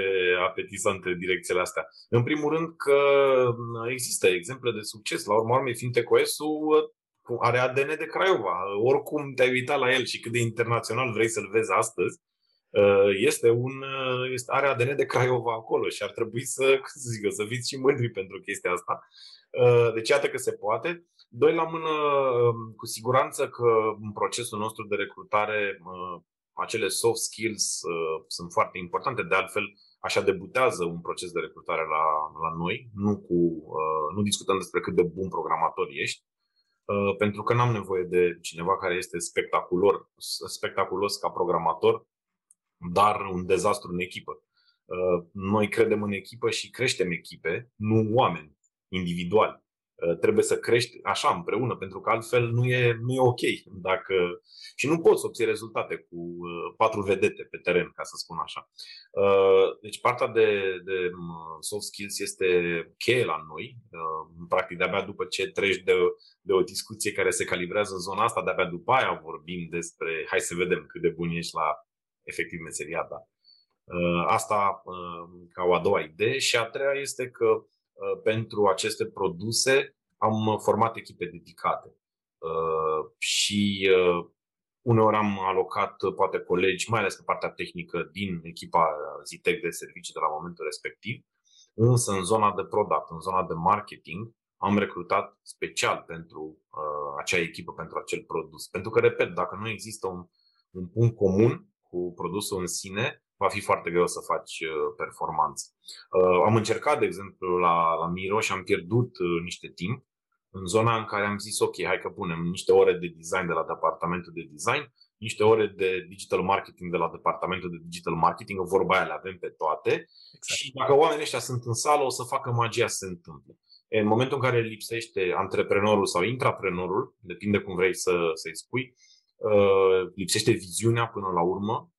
Speaker 2: apetizante direcțiile astea. În primul rând că uh, există exemple de succes. La urmă, urmei, FinTech-OS-ul are ADN de Craiova. Oricum te-ai uitat la el și cât de internațional vrei să-l vezi astăzi, Uh, este un, uh, este, are ADN de Craiova acolo și ar trebui să, să, zic, să fiți și mândri pentru chestia asta. Uh, deci iată că se poate. Doi la mână, um, cu siguranță că în procesul nostru de recrutare acele soft skills sunt foarte importante. De altfel, așa debutează un proces de recrutare la, la noi. Nu, cu, nu discutăm despre cât de bun programator ești, uh, pentru că n-am nevoie de cineva care este spectaculos, spectaculos ca programator, dar un dezastru în echipă. Uh, noi credem în echipă și creștem echipe, nu oameni individuali. Uh, trebuie să crești așa împreună, pentru că altfel nu e, nu e ok. Dacă... Și nu poți obții rezultate cu uh, patru vedete pe teren, ca să spun așa. Deci partea de, de soft skills este cheie la noi. Practic, de-abia după ce treci de, de o discuție care se calibrează în zona asta, de-abia după aia vorbim despre hai să vedem cât de bun ești la efectiv meseria ta. Uh, asta uh, ca o a doua idee. Și a treia este că uh, pentru aceste produse am format echipe dedicate. Și uneori am alocat poate colegi, mai ales pe partea tehnică din echipa Zitec de servicii de la momentul respectiv, însă în zona de product, în zona de marketing, am recrutat special pentru uh, acea echipă, pentru acel produs. Pentru că, repet, dacă nu există un, un punct comun cu produsul în sine, va fi foarte greu să faci uh, performanță. Uh, am încercat, de exemplu, la, la Miro și am pierdut uh, niște timp în zona în care am zis, ok, hai că punem niște ore de design de la departamentul de design, niște ore de digital marketing de la departamentul de digital marketing, vorba aia le avem pe toate exact. și dacă oamenii ăștia sunt în sală, o să facă magia să se întâmple. În momentul în care lipsește antreprenorul sau intraprenorul, depinde cum vrei să, să-i spui, lipsește viziunea până la urmă,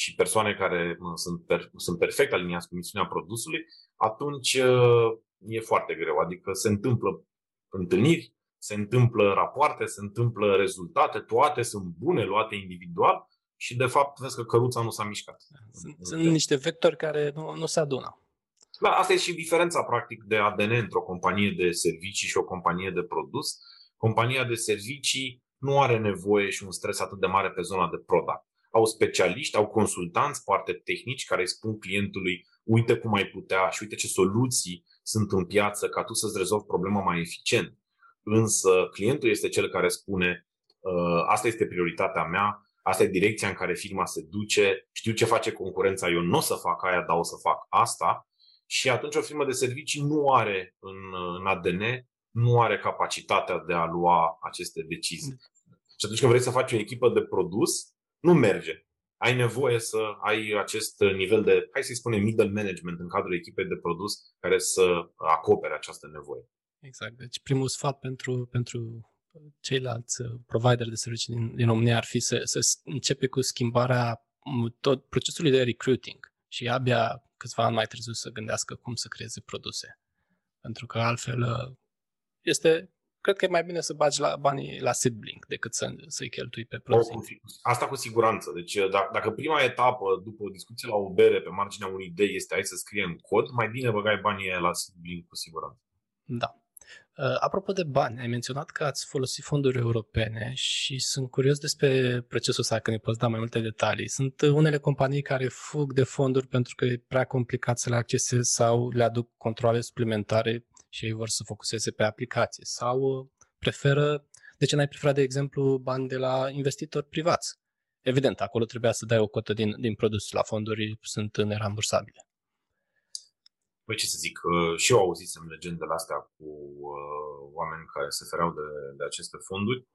Speaker 2: și persoane care sunt, per, sunt perfect aliniați cu misiunea produsului, atunci uh, e foarte greu. Adică se întâmplă întâlniri, se întâmplă rapoarte, se întâmplă rezultate, toate sunt bune, luate individual și de fapt vezi că căruța nu s-a mișcat.
Speaker 1: Sunt, sunt niște vectori care nu, nu se adună.
Speaker 2: Da, asta e și diferența practic de ADN între o companie de servicii și o companie de produs. Compania de servicii nu are nevoie și un stres atât de mare pe zona de product au specialiști, au consultanți foarte tehnici care îi spun clientului uite cum ai putea și uite ce soluții sunt în piață ca tu să-ți rezolvi problema mai eficient. Însă clientul este cel care spune ă, asta este prioritatea mea, asta e direcția în care firma se duce, știu ce face concurența, eu nu o să fac aia, dar o să fac asta. Și atunci o firmă de servicii nu are în, în ADN, nu are capacitatea de a lua aceste decizii. Și atunci când vrei să faci o echipă de produs, nu merge. Ai nevoie să ai acest nivel de, hai să-i spunem, middle management în cadrul echipei de produs care să acopere această nevoie.
Speaker 1: Exact. Deci primul sfat pentru, pentru ceilalți provider de servicii din, din România ar fi să, să începe cu schimbarea tot procesului de recruiting și abia câțiva ani mai târziu să gândească cum să creeze produse. Pentru că altfel este cred că e mai bine să bagi la banii la sibling decât să, să-i cheltui pe produse.
Speaker 2: Asta cu siguranță. Deci dacă, dacă prima etapă, după o discuție la o bere pe marginea unei idei este hai să scriem cod, mai bine băgai banii la sibling cu siguranță.
Speaker 1: Da. Uh, apropo de bani, ai menționat că ați folosit fonduri europene și sunt curios despre procesul ăsta, că ne poți da mai multe detalii. Sunt unele companii care fug de fonduri pentru că e prea complicat să le accesezi sau le aduc controle suplimentare și ei vor să focuseze pe aplicație sau uh, preferă, de ce n-ai preferat, de exemplu, bani de la investitori privați? Evident, acolo trebuia să dai o cotă din, din produs, la fonduri sunt nerambursabile.
Speaker 2: Păi ce să zic, uh, și eu auzisem legendele astea cu uh, oameni care se fereau de, de aceste fonduri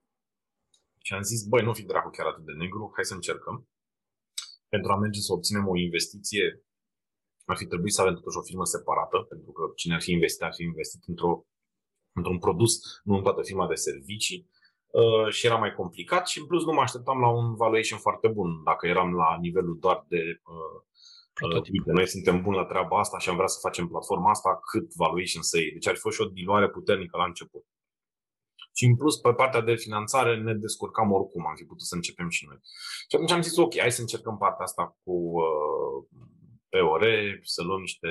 Speaker 2: și am zis, băi, nu fi dracu chiar atât de negru, hai să încercăm. Pentru a merge să obținem o investiție ar fi trebuit să avem totuși o firmă separată, pentru că cine ar fi investit, ar fi investit într-o, într-un produs, nu în toată firma de servicii. Uh, și era mai complicat și în plus nu mă așteptam la un valuation foarte bun dacă eram la nivelul doar de uh, Prototip. Noi suntem buni la treaba asta și am vrea să facem platforma asta, cât valuation să iei. Deci ar fi fost și o diluare puternică la început. Și în plus, pe partea de finanțare ne descurcam oricum, am fi putut să începem și noi. Și atunci am zis, ok, hai să încercăm partea asta cu uh, pe ore, să luăm niște,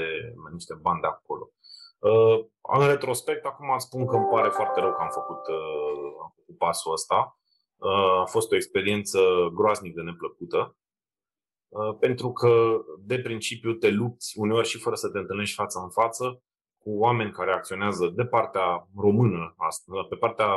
Speaker 2: niște bani de acolo. Uh, în retrospect, acum spun că îmi pare foarte rău că am făcut, uh, am făcut pasul ăsta. Uh, a fost o experiență groaznic de neplăcută, pentru că de principiu te lupți uneori și fără să te întâlnești față în față cu oameni care acționează de partea română, pe partea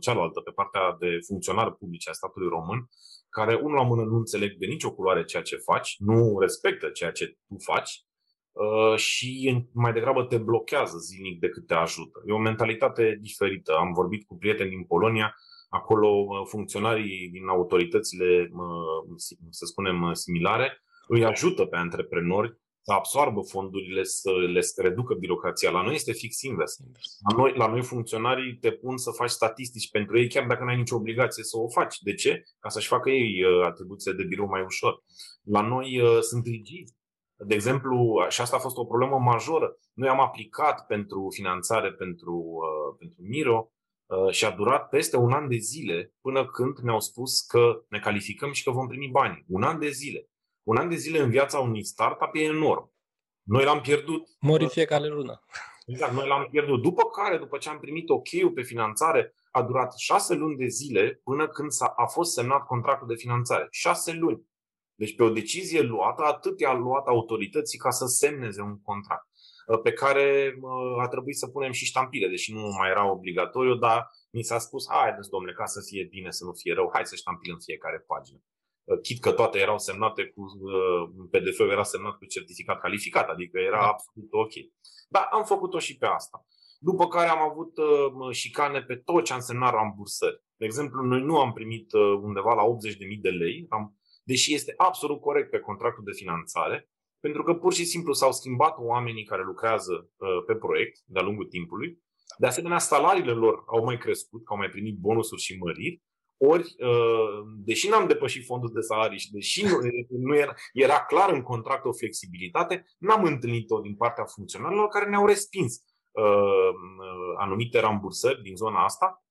Speaker 2: cealaltă, pe partea de funcționari publice a statului român, care unul la mână nu înțeleg de nicio culoare ceea ce faci, nu respectă ceea ce tu faci uh, și mai degrabă te blochează zilnic decât te ajută. E o mentalitate diferită. Am vorbit cu prieteni din Polonia, acolo uh, funcționarii din autoritățile, să spunem, similare, îi ajută pe antreprenori să absorbă fondurile, să le reducă birocrația. La noi este fix invers. La noi, la noi funcționarii te pun să faci statistici pentru ei, chiar dacă nu ai nicio obligație să o faci. De ce? Ca să-și facă ei uh, atribuțiile de birou mai ușor. La noi uh, sunt rigizi. De exemplu, și asta a fost o problemă majoră. Noi am aplicat pentru finanțare pentru, uh, pentru Miro uh, și a durat peste un an de zile până când ne-au spus că ne calificăm și că vom primi bani. Un an de zile. Un an de zile în viața unui startup e enorm. Noi l-am pierdut.
Speaker 1: Mori fiecare lună.
Speaker 2: Exact, noi l-am pierdut. După care, după ce am primit ok pe finanțare, a durat șase luni de zile până când s-a, a fost semnat contractul de finanțare. Șase luni. Deci pe o decizie luată, atât i-a luat autorității ca să semneze un contract pe care a trebuit să punem și ștampile, deși nu mai era obligatoriu, dar mi s-a spus, haideți domnule, ca să fie bine, să nu fie rău, hai să ștampilăm fiecare pagină. Uh, chit că toate erau semnate cu uh, PDF-ul era semnat cu certificat calificat, adică era da. absolut ok. Dar am făcut-o și pe asta. După care am avut uh, șicane pe tot ce a însemnat rambursări. De exemplu, noi nu am primit undeva la 80.000 de lei, am, deși este absolut corect pe contractul de finanțare, pentru că pur și simplu s-au schimbat oamenii care lucrează pe proiect de-a lungul timpului. De asemenea, salariile lor au mai crescut, că au mai primit bonusuri și măriri ori, uh, deși n-am depășit fondul de salarii și deși nu, nu era, era clar în contract o flexibilitate, n-am întâlnit-o din partea funcționarilor care ne-au respins uh, uh, anumite rambursări din zona asta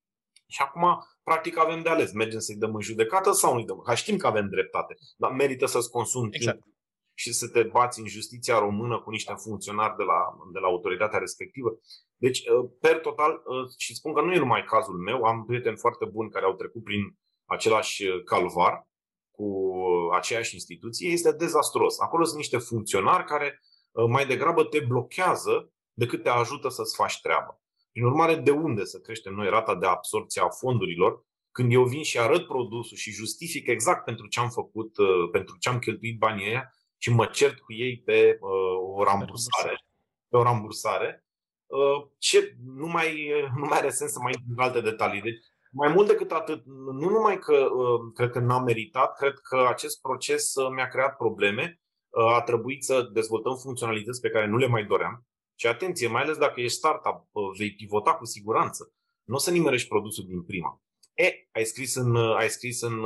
Speaker 2: și acum, practic, avem de ales. Mergem să-i dăm în judecată sau nu-i dăm? Ca știm că avem dreptate, dar merită să-ți consumi exact. timp și să te bați în justiția română cu niște funcționari de la, de la autoritatea respectivă. Deci, uh, per total, uh, și spun că nu e numai cazul meu, am prieteni foarte buni care au trecut prin același uh, calvar cu aceeași instituție, este dezastros. Acolo sunt niște funcționari care mai degrabă te blochează decât te ajută să-ți faci treaba. Prin urmare, de unde să creștem noi rata de absorpție a fondurilor când eu vin și arăt produsul și justific exact pentru ce am făcut, pentru ce am cheltuit banii ăia și mă cert cu ei pe uh, o rambursare, pe o rambursare, uh, ce nu mai, nu mai are sens să mai intru în alte detalii. Deci, mai mult decât atât, nu numai că uh, cred că n-am meritat, cred că acest proces uh, mi-a creat probleme. Uh, a trebuit să dezvoltăm funcționalități pe care nu le mai doream. Și atenție, mai ales dacă ești startup, uh, vei pivota cu siguranță. Nu o să nimerești produsul din prima. E, ai scris în, ai scris în,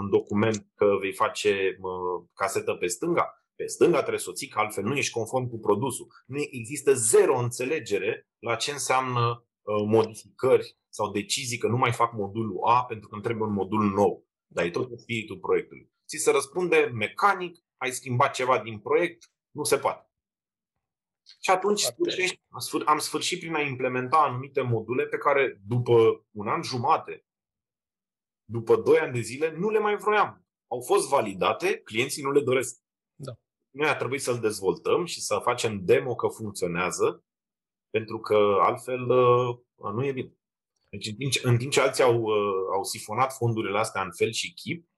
Speaker 2: în document că vei face casetă pe stânga? Pe stânga trebuie să o ții, că altfel nu ești conform cu produsul. Nu există zero înțelegere la ce înseamnă modificări sau decizii că nu mai fac modulul A pentru că îmi trebuie un modul nou. Dar e tot în spiritul proiectului. Ți se răspunde mecanic, ai schimbat ceva din proiect, nu se poate. Și atunci sfârșești, am sfârșit prin a implementa anumite module pe care după un an jumate, după doi ani de zile, nu le mai vroiam. Au fost validate, clienții nu le doresc.
Speaker 1: Da.
Speaker 2: Noi a trebuit să-l dezvoltăm și să facem demo că funcționează, pentru că altfel uh, nu e bine. Deci în timp ce, în timp ce alții au, uh, au sifonat fondurile astea în fel și chip,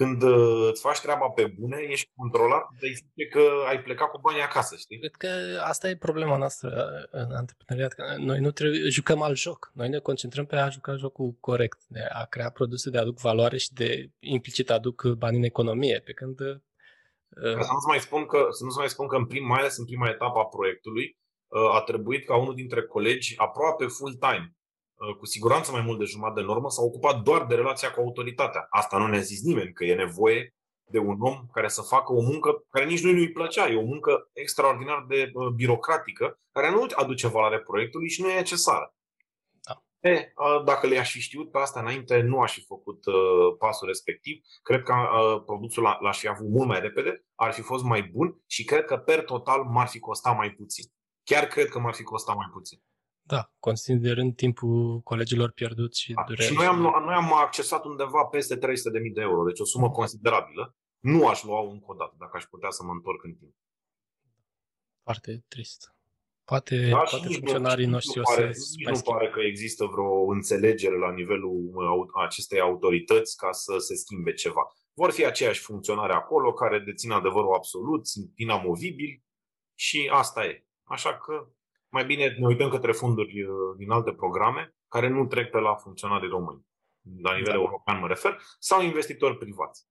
Speaker 2: când uh, îți faci treaba pe bune, ești controlat, de zice că ai plecat cu banii acasă, știi?
Speaker 1: Cred că asta e problema noastră uh, în antreprenoriat, că noi nu trebuie, jucăm alt joc. Noi ne concentrăm pe a juca jocul corect, de a crea produse de aduc valoare și de implicit aduc bani în economie, pe când uh,
Speaker 2: ca să nu mai spun că, să nu mai spun că în prim, mai ales în prima etapă a proiectului, a trebuit ca unul dintre colegi aproape full-time Uh, cu siguranță mai mult de jumătate de normă, s-a ocupat doar de relația cu autoritatea. Asta nu ne-a zis nimeni, că e nevoie de un om care să facă o muncă care nici nu îi plăcea. E o muncă extraordinar de uh, birocratică, care nu aduce valoare proiectului și nu e necesară. Da. E, dacă le-aș fi știut pe asta înainte, nu aș fi făcut uh, pasul respectiv. Cred că uh, produsul l-aș fi avut mult mai repede, ar fi fost mai bun și cred că per total m-ar fi costat mai puțin. Chiar cred că m-ar fi costat mai puțin.
Speaker 1: Da, considerând timpul colegilor pierduți și
Speaker 2: da. Și noi am, noi am accesat undeva peste 300.000 de euro, deci o sumă considerabilă. Nu aș lua încă o dată, dacă aș putea să mă întorc în timp.
Speaker 1: Foarte trist. Poate, da, poate funcționarii nu, noștri
Speaker 2: nu o pare, să Nu pare că există vreo înțelegere la nivelul acestei autorități ca să se schimbe ceva. Vor fi aceiași funcționari acolo care dețin adevărul absolut, sunt inamovibili și asta e. Așa că mai bine ne uităm către fonduri din alte programe care nu trec pe la funcționarii români. La nivel da. european mă refer, sau investitori privați.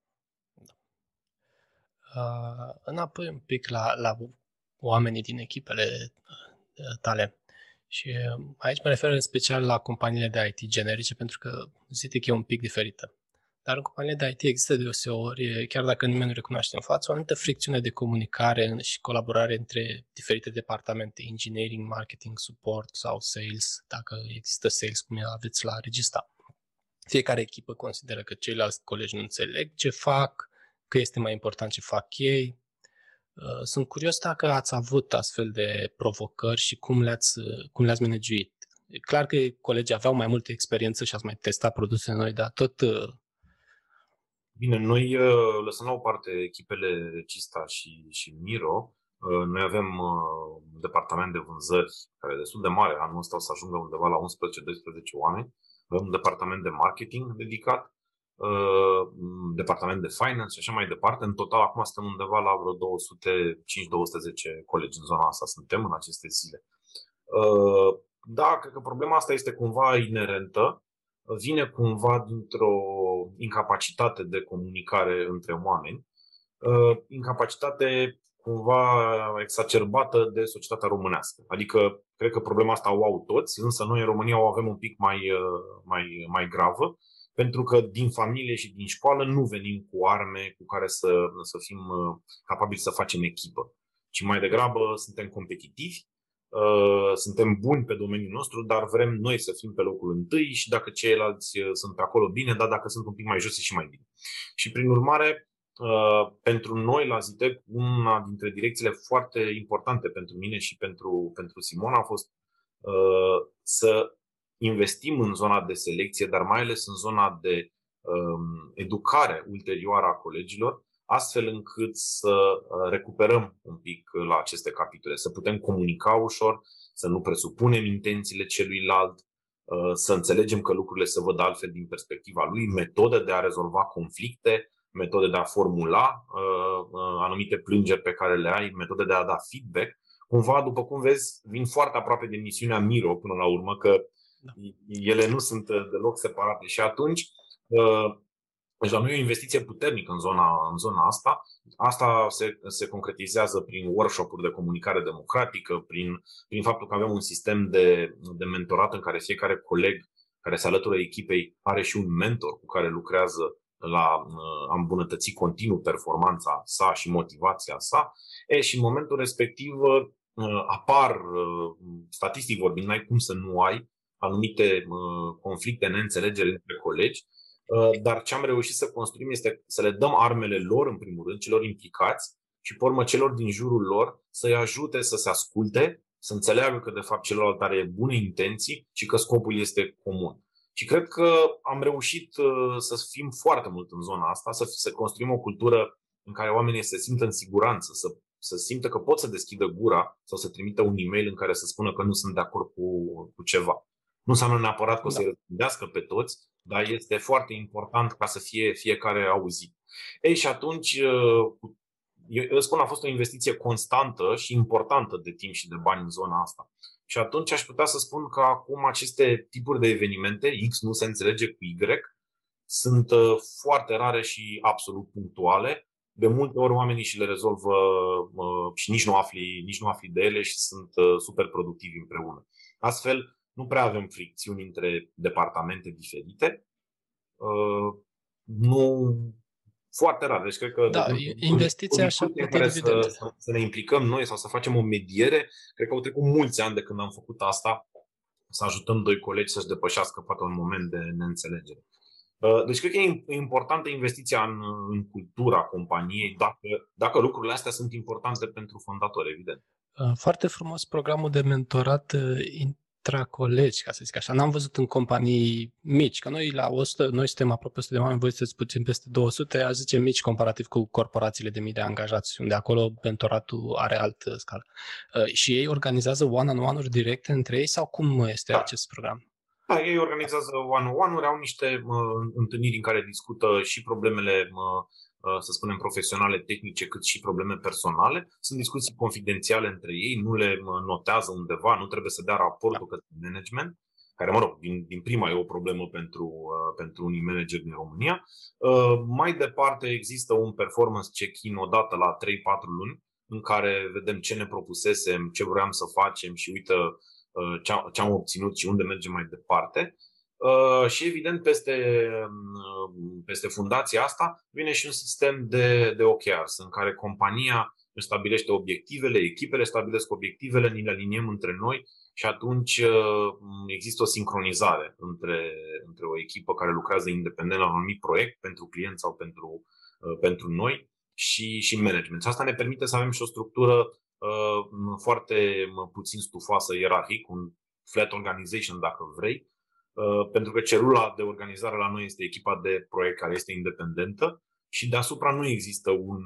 Speaker 1: Uh, înapoi un pic la, la oamenii din echipele tale. Și aici mă refer în special la companiile de IT generice, pentru că Zitic e un pic diferită. Dar în companiile de IT există deseori, chiar dacă nimeni nu recunoaște în față, o anumită fricțiune de comunicare și colaborare între diferite departamente, engineering, marketing, support sau sales, dacă există sales, cum aveți la Regista. Fiecare echipă consideră că ceilalți colegi nu înțeleg ce fac, că este mai important ce fac ei. Uh, sunt curios dacă ați avut astfel de provocări și cum le-ați, cum le-ați managuit. E clar că colegii aveau mai multă experiență și ați mai testat produse noi, dar tot uh,
Speaker 2: Bine, noi uh, lăsăm la o parte echipele Regista și, și Miro. Uh, noi avem uh, un departament de vânzări care e destul de mare, anul ăsta o să ajungă undeva la 11-12 oameni. Avem un departament de marketing dedicat, un departament de finance și așa mai departe. În total, acum suntem undeva la vreo 205-210 colegi în zona asta, suntem în aceste zile. Da, cred că problema asta este cumva inerentă vine cumva dintr-o incapacitate de comunicare între oameni, uh, incapacitate cumva exacerbată de societatea românească. Adică, cred că problema asta o au toți, însă noi în România o avem un pic mai, uh, mai, mai gravă, pentru că din familie și din școală nu venim cu arme cu care să, să fim uh, capabili să facem echipă, ci mai degrabă suntem competitivi Uh, suntem buni pe domeniul nostru, dar vrem noi să fim pe locul întâi și dacă ceilalți uh, sunt acolo bine, dar dacă sunt un pic mai jos și mai bine. Și prin urmare, uh, pentru noi la Zitec, una dintre direcțiile foarte importante pentru mine și pentru, pentru Simona a fost să investim în zona de selecție, dar mai ales în zona de um, educare ulterioară a colegilor, astfel încât să uh, recuperăm un pic la aceste capitole, să putem comunica ușor, să nu presupunem intențiile celuilalt, uh, să înțelegem că lucrurile se văd altfel din perspectiva lui, metode de a rezolva conflicte, metode de a formula uh, anumite plângeri pe care le ai, metode de a da feedback. Cumva, după cum vezi, vin foarte aproape de misiunea Miro până la urmă, că da. ele nu sunt deloc separate. Și atunci, deci la noi e o investiție puternică în zona, în zona asta. Asta se, se concretizează prin workshop-uri de comunicare democratică, prin, prin faptul că avem un sistem de, de mentorat în care fiecare coleg care se alătură echipei are și un mentor cu care lucrează la a îmbunătăți continuu performanța sa și motivația sa. E, și în momentul respectiv apar, statistic vorbind, n-ai cum să nu ai anumite conflicte, neînțelegeri între colegi Uh, dar ce am reușit să construim este să le dăm armele lor, în primul rând, celor implicați și, pe urmă, celor din jurul lor să-i ajute să se asculte, să înțeleagă că, de fapt, celălalt are bune intenții și că scopul este comun. Și cred că am reușit uh, să fim foarte mult în zona asta, să, să construim o cultură în care oamenii se simtă în siguranță, să, să simtă că pot să deschidă gura sau să trimită un e-mail în care să spună că nu sunt de acord cu, cu ceva. Nu înseamnă neapărat că o să-i da. răspundească pe toți, dar este foarte important ca să fie fiecare auzit. Ei, și atunci, uh, eu spun, a fost o investiție constantă și importantă de timp și de bani în zona asta. Și atunci aș putea să spun că acum aceste tipuri de evenimente, X nu se înțelege cu Y, sunt uh, foarte rare și absolut punctuale. De multe ori oamenii și le rezolvă uh, și nici nu afli, nici nu afli de ele și sunt super productivi împreună. Astfel, nu prea avem fricțiuni între departamente diferite. Uh, nu foarte rar. Deci cred că
Speaker 1: da, investiția așa
Speaker 2: care să, să ne implicăm noi sau să facem o mediere, cred că au trecut mulți ani de când am făcut asta, să ajutăm doi colegi să-și depășească poate un moment de neînțelegere. Uh, deci cred că e importantă investiția în, în cultura companiei, dacă, dacă lucrurile astea sunt importante pentru fondatori, evident.
Speaker 1: Uh, foarte frumos programul de mentorat intra colegi, ca să zic așa. N-am văzut în companii mici, că noi la 100, noi suntem aproape 100 de oameni, voi sunteți puțin peste 200, aș zice mici comparativ cu corporațiile de mii de angajați, unde acolo mentoratul are altă scală. Uh, și ei organizează one-on-one-uri directe între ei sau cum este da. acest program?
Speaker 2: Da, ei organizează one-on-one-uri, au niște mă, întâlniri în care discută și problemele mă, să spunem, profesionale, tehnice, cât și probleme personale. Sunt discuții confidențiale între ei, nu le notează undeva, nu trebuie să dea raportul da. către management care, mă rog, din, din prima e o problemă pentru, uh, pentru unii manageri din România. Uh, mai departe există un performance check-in odată la 3-4 luni, în care vedem ce ne propusesem, ce vreau să facem și uită uh, ce, ce am obținut și unde mergem mai departe. Uh, și evident peste, uh, peste fundația asta vine și un sistem de, de OKRs în care compania își stabilește obiectivele, echipele stabilesc obiectivele, ni le aliniem între noi și atunci uh, există o sincronizare între, între o echipă care lucrează independent la un anumit proiect pentru client sau pentru, uh, pentru noi și, și management. Și asta ne permite să avem și o structură uh, foarte puțin stufoasă ierarhic, un flat organization dacă vrei, pentru că celula de organizare la noi este echipa de proiect care este independentă și deasupra nu există un,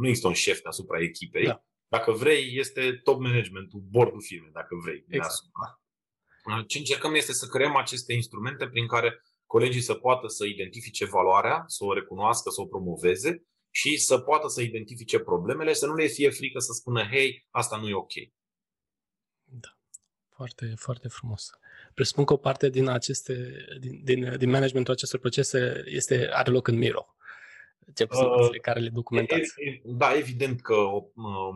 Speaker 2: nu există un șef deasupra echipei. Da dacă vrei, este top managementul, bordul firmei, dacă vrei.
Speaker 1: Exact.
Speaker 2: Ce încercăm este să creăm aceste instrumente prin care colegii să poată să identifice valoarea, să o recunoască, să o promoveze și să poată să identifice problemele, să nu le fie frică să spună, hei, asta nu e ok.
Speaker 1: Da, foarte, foarte frumos. Presupun că o parte din aceste, din, din, din managementul acestor procese este, are loc în Miro ce uh, care le documentați.
Speaker 2: Da, evident că o,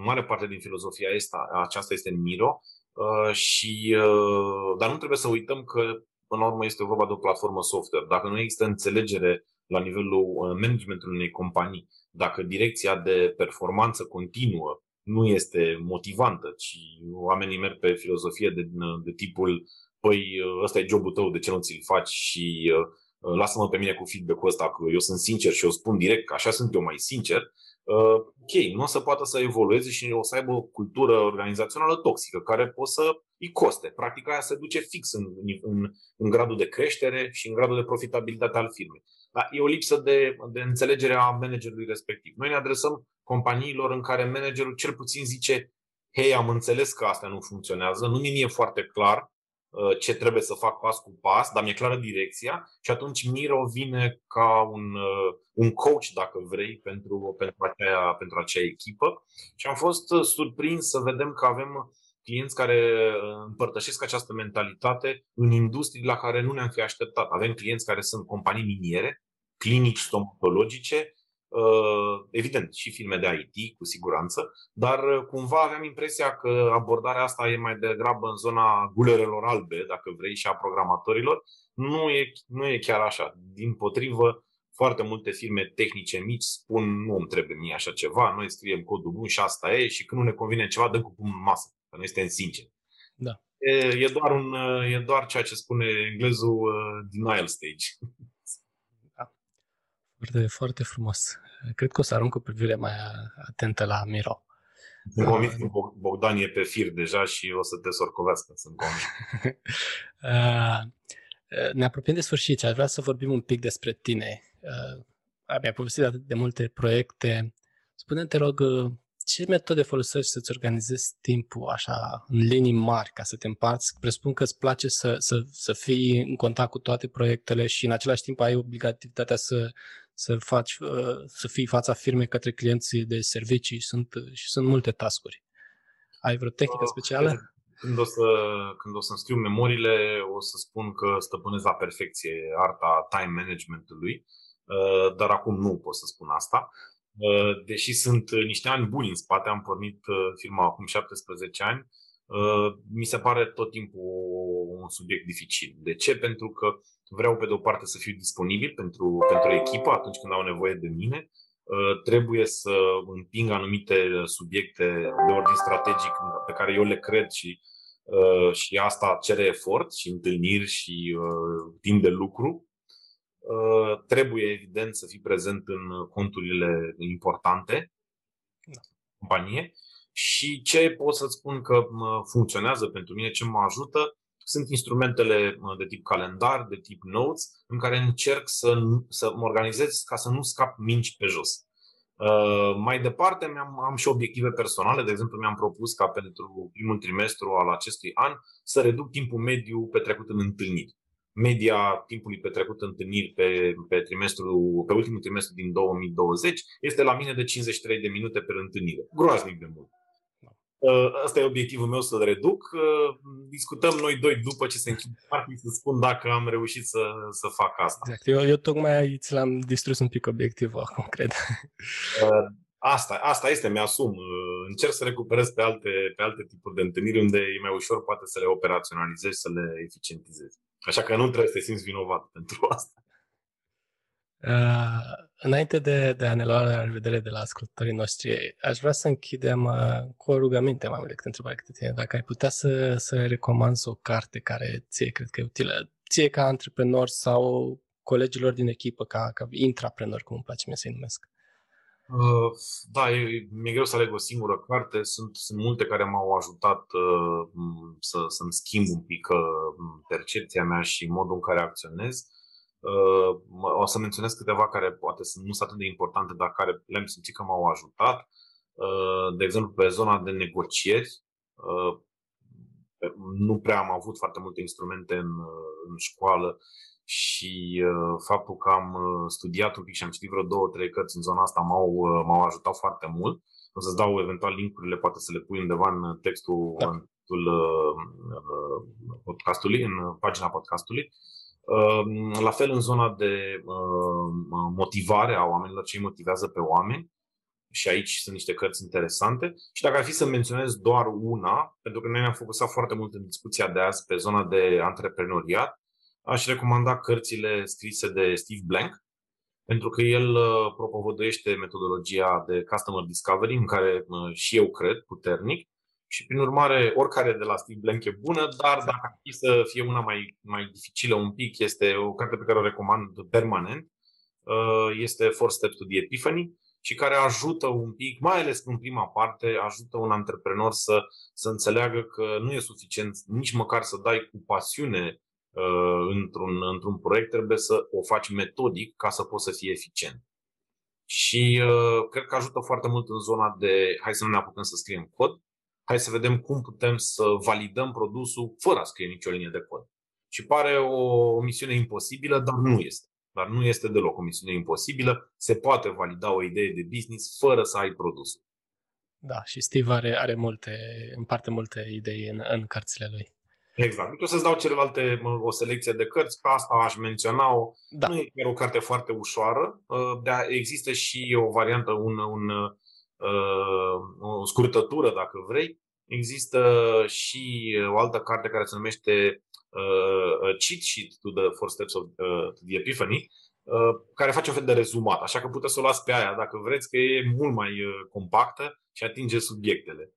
Speaker 2: mare parte din filozofia asta, aceasta este în Miro, uh, și, uh, dar nu trebuie să uităm că până la urmă este vorba de o platformă software. Dacă nu există înțelegere la nivelul managementului unei companii, dacă direcția de performanță continuă nu este motivantă, ci oamenii merg pe filozofie de, de tipul păi ăsta e jobul tău, de ce nu ți-l faci și uh, Uh, lasă-mă pe mine cu feedback-ul ăsta, că eu sunt sincer și eu spun direct că așa sunt eu mai sincer, uh, ok, nu o să poată să evolueze și o să aibă o cultură organizațională toxică, care o să îi coste. Practic aia se duce fix în, în, în gradul de creștere și în gradul de profitabilitate al firmei. Dar e o lipsă de, de înțelegere a managerului respectiv. Noi ne adresăm companiilor în care managerul cel puțin zice hei, am înțeles că asta nu funcționează, nu mi e foarte clar, Uh, ce trebuie să fac pas cu pas, dar mi-e clară direcția și atunci Miro vine ca un, uh, un coach, dacă vrei, pentru, pentru, acea, pentru acea echipă. Și am fost uh, surprins să vedem că avem clienți care împărtășesc această mentalitate în industrii la care nu ne-am fi așteptat. Avem clienți care sunt companii miniere, clinici stomatologice, Uh, evident, și filme de IT, cu siguranță, dar uh, cumva aveam impresia că abordarea asta e mai degrabă în zona gulerelor albe, dacă vrei, și a programatorilor. Nu e, nu e chiar așa. Din potrivă, foarte multe firme tehnice mici spun nu îmi trebuie mie așa ceva, noi scriem codul bun și asta e și când nu ne convine ceva, dăm cu pumnul în masă, că noi suntem sinceri.
Speaker 1: Da.
Speaker 2: E, e, doar un, e doar ceea ce spune englezul uh, denial stage.
Speaker 1: Foarte, foarte frumos. Cred că o să arunc o privire mai atentă la Miro.
Speaker 2: Sunt convins că Bogdan e pe fir deja și o să te sorcovească, sunt convins.
Speaker 1: ne apropiem de sfârșit și aș vrea să vorbim un pic despre tine. Mi-ai povestit atât de multe proiecte. Spune-te, te rog, ce metode folosești să-ți organizezi timpul așa în linii mari ca să te împarți? Presupun că îți place să, să, să fii în contact cu toate proiectele și în același timp ai obligativitatea să, să faci, uh, să fii fața firmei către clienții de servicii sunt, și sunt multe tascuri. Ai vreo tehnică uh, specială?
Speaker 2: Când o, să, când o să-mi scriu memoriile, o să spun că stăpânesc la perfecție arta time managementului, uh, dar acum nu pot să spun asta. Deși sunt niște ani buni în spate, am pornit firma acum 17 ani, mi se pare tot timpul un subiect dificil. De ce? Pentru că vreau pe de o parte să fiu disponibil pentru, pentru echipă atunci când au nevoie de mine, uh, trebuie să împing anumite subiecte de ordin strategic pe care eu le cred și, uh, și asta cere efort și întâlniri și uh, timp de lucru. Trebuie, evident, să fii prezent în conturile importante da. companie și ce pot să spun că funcționează pentru mine, ce mă ajută, sunt instrumentele de tip calendar, de tip notes, în care încerc să, să mă organizez ca să nu scap minci pe jos. Uh, mai departe, am am și obiective personale. De exemplu, mi-am propus ca pentru primul trimestru al acestui an să reduc timpul mediu petrecut în întâlniri. media timpului petrecut în întâlniri pe, pe, trimestru, pe ultimul trimestru din 2020 este la mine de 53 de minute pe întâlnire. Groaznic de mult. Asta e obiectivul meu să-l reduc. Discutăm noi doi după ce se închide partii să spun dacă am reușit să, să fac asta.
Speaker 1: Exact. Eu, eu tocmai aici l-am distrus un pic obiectivul acum, cred.
Speaker 2: Asta, asta este, mi-asum. Încerc să recuperez pe alte, pe alte tipuri de întâlniri unde e mai ușor poate să le operaționalizezi, să le eficientizezi. Așa că nu trebuie să te simți vinovat pentru asta.
Speaker 1: Uh, înainte de, de a ne lua la revedere de la ascultătorii noștri, aș vrea să închidem uh, cu o rugăminte mai mult decât întrebare câte tine. Dacă ai putea să, să recomanzi o carte care ție cred că e utilă, ție ca antreprenor sau colegilor din echipă, ca, ca intraprenor, cum îmi place mie să-i numesc.
Speaker 2: Uh, da, e, mi-e greu să aleg o singură carte. Sunt, sunt multe care m-au ajutat uh, să, să-mi schimb un pic uh, percepția mea și modul în care acționez. Uh, o să menționez câteva care poate sunt, nu sunt atât de importante, dar care le-am simțit că m-au ajutat. Uh, de exemplu, pe zona de negocieri, uh, nu prea am avut foarte multe instrumente în, în școală și faptul că am studiat un pic și am citit vreo două, trei cărți în zona asta m-au, m-au ajutat foarte mult. O să-ți dau eventual linkurile, poate să le pui undeva în textul, da. în textul podcastului, în pagina podcastului. Uh, Ehm, la fel în zona de ehm, motivare a oamenilor, ce îi motivează pe oameni. Și aici sunt niște cărți interesante. Și dacă ar fi să menționez doar una, pentru că noi ne-am focusat foarte mult în discuția de azi pe zona de antreprenoriat, aș recomanda cărțile scrise de Steve Blank, pentru că el uh, propovăduiește metodologia de Customer Discovery, în care uh, și eu cred puternic, și prin urmare oricare de la Steve Blank e bună, dar dacă ar fi să fie una mai, mai dificilă un pic, este o carte pe care o recomand permanent, uh, este Four Steps to the Epiphany și care ajută un pic, mai ales în prima parte, ajută un antreprenor să, să înțeleagă că nu e suficient nici măcar să dai cu pasiune uh, într-un, într-un proiect, trebuie să o faci metodic ca să poți să fii eficient. Și uh, cred că ajută foarte mult în zona de hai să nu ne apucăm să scriem cod, hai să vedem cum putem să validăm produsul fără a scrie nicio linie de cod. Și pare o, o misiune imposibilă, dar nu este. Dar nu este deloc o misiune imposibilă. Se poate valida o idee de business fără să ai produsul.
Speaker 1: Da, și Steve are, are multe, împarte multe idei în, în cărțile lui.
Speaker 2: Exact. Deci o să-ți dau celelalte, o selecție de cărți, pe asta aș menționa-o. Da. Nu e chiar o carte foarte ușoară, uh, dar există și o variantă, un, un Uh, o scurtătură, dacă vrei. Există și o altă carte care se numește uh, Cheat Sheet to the Four Steps of uh, to the Epiphany, care face un fel de rezumat. Așa că puteți să o luați pe aia dacă vreți, că e mult mai compactă și atinge subiectele.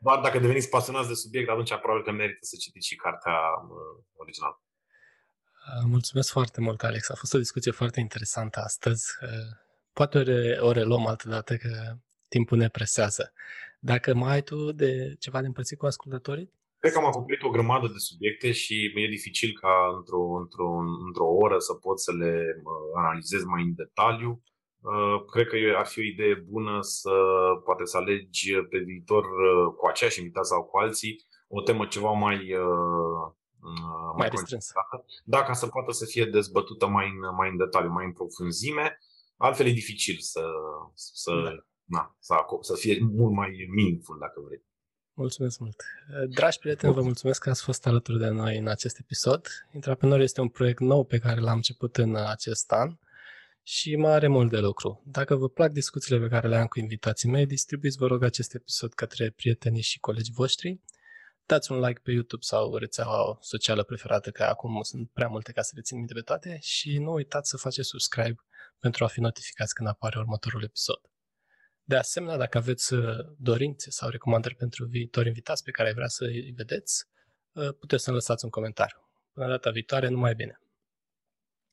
Speaker 2: Doar dacă deveniți pasionați de subiect, atunci probabil că merită să citiți și cartea originală.
Speaker 1: Mulțumesc foarte mult, Alex. A fost o discuție foarte interesantă astăzi. Poate o, o reluăm altă dată că timpul ne presează. Dacă mai ai tu de ceva de împărțit cu ascultătorii?
Speaker 2: Cred că am acoperit o grămadă de subiecte și e dificil ca într-o, într-o, într-o oră să pot să le analizez mai în detaliu. Uh, cred că ar fi o idee bună să poate să alegi pe viitor uh, cu aceeași invitați sau cu alții o temă ceva mai
Speaker 1: uh, mai, mai strânsă.
Speaker 2: Da, ca să poată să fie dezbătută mai în, mai în detaliu, mai în profunzime Altfel e dificil să, să, da. na, să, să fie mult mai meaningful, dacă vrei.
Speaker 1: Mulțumesc mult! Dragi prieteni, vă mulțumesc că ați fost alături de noi în acest episod. Intraprenor este un proiect nou pe care l-am început în acest an și mai are mult de lucru. Dacă vă plac discuțiile pe care le am cu invitații mei, distribuiți, vă rog, acest episod către prietenii și colegii voștri. Dați un like pe YouTube sau rețeaua socială preferată, că acum sunt prea multe ca să le țin minte pe toate și nu uitați să faceți subscribe pentru a fi notificați când apare următorul episod. De asemenea, dacă aveți uh, dorințe sau recomandări pentru viitori invitați pe care vrea să îi vedeți, uh, puteți să-mi lăsați un comentariu. Până data viitoare, numai bine!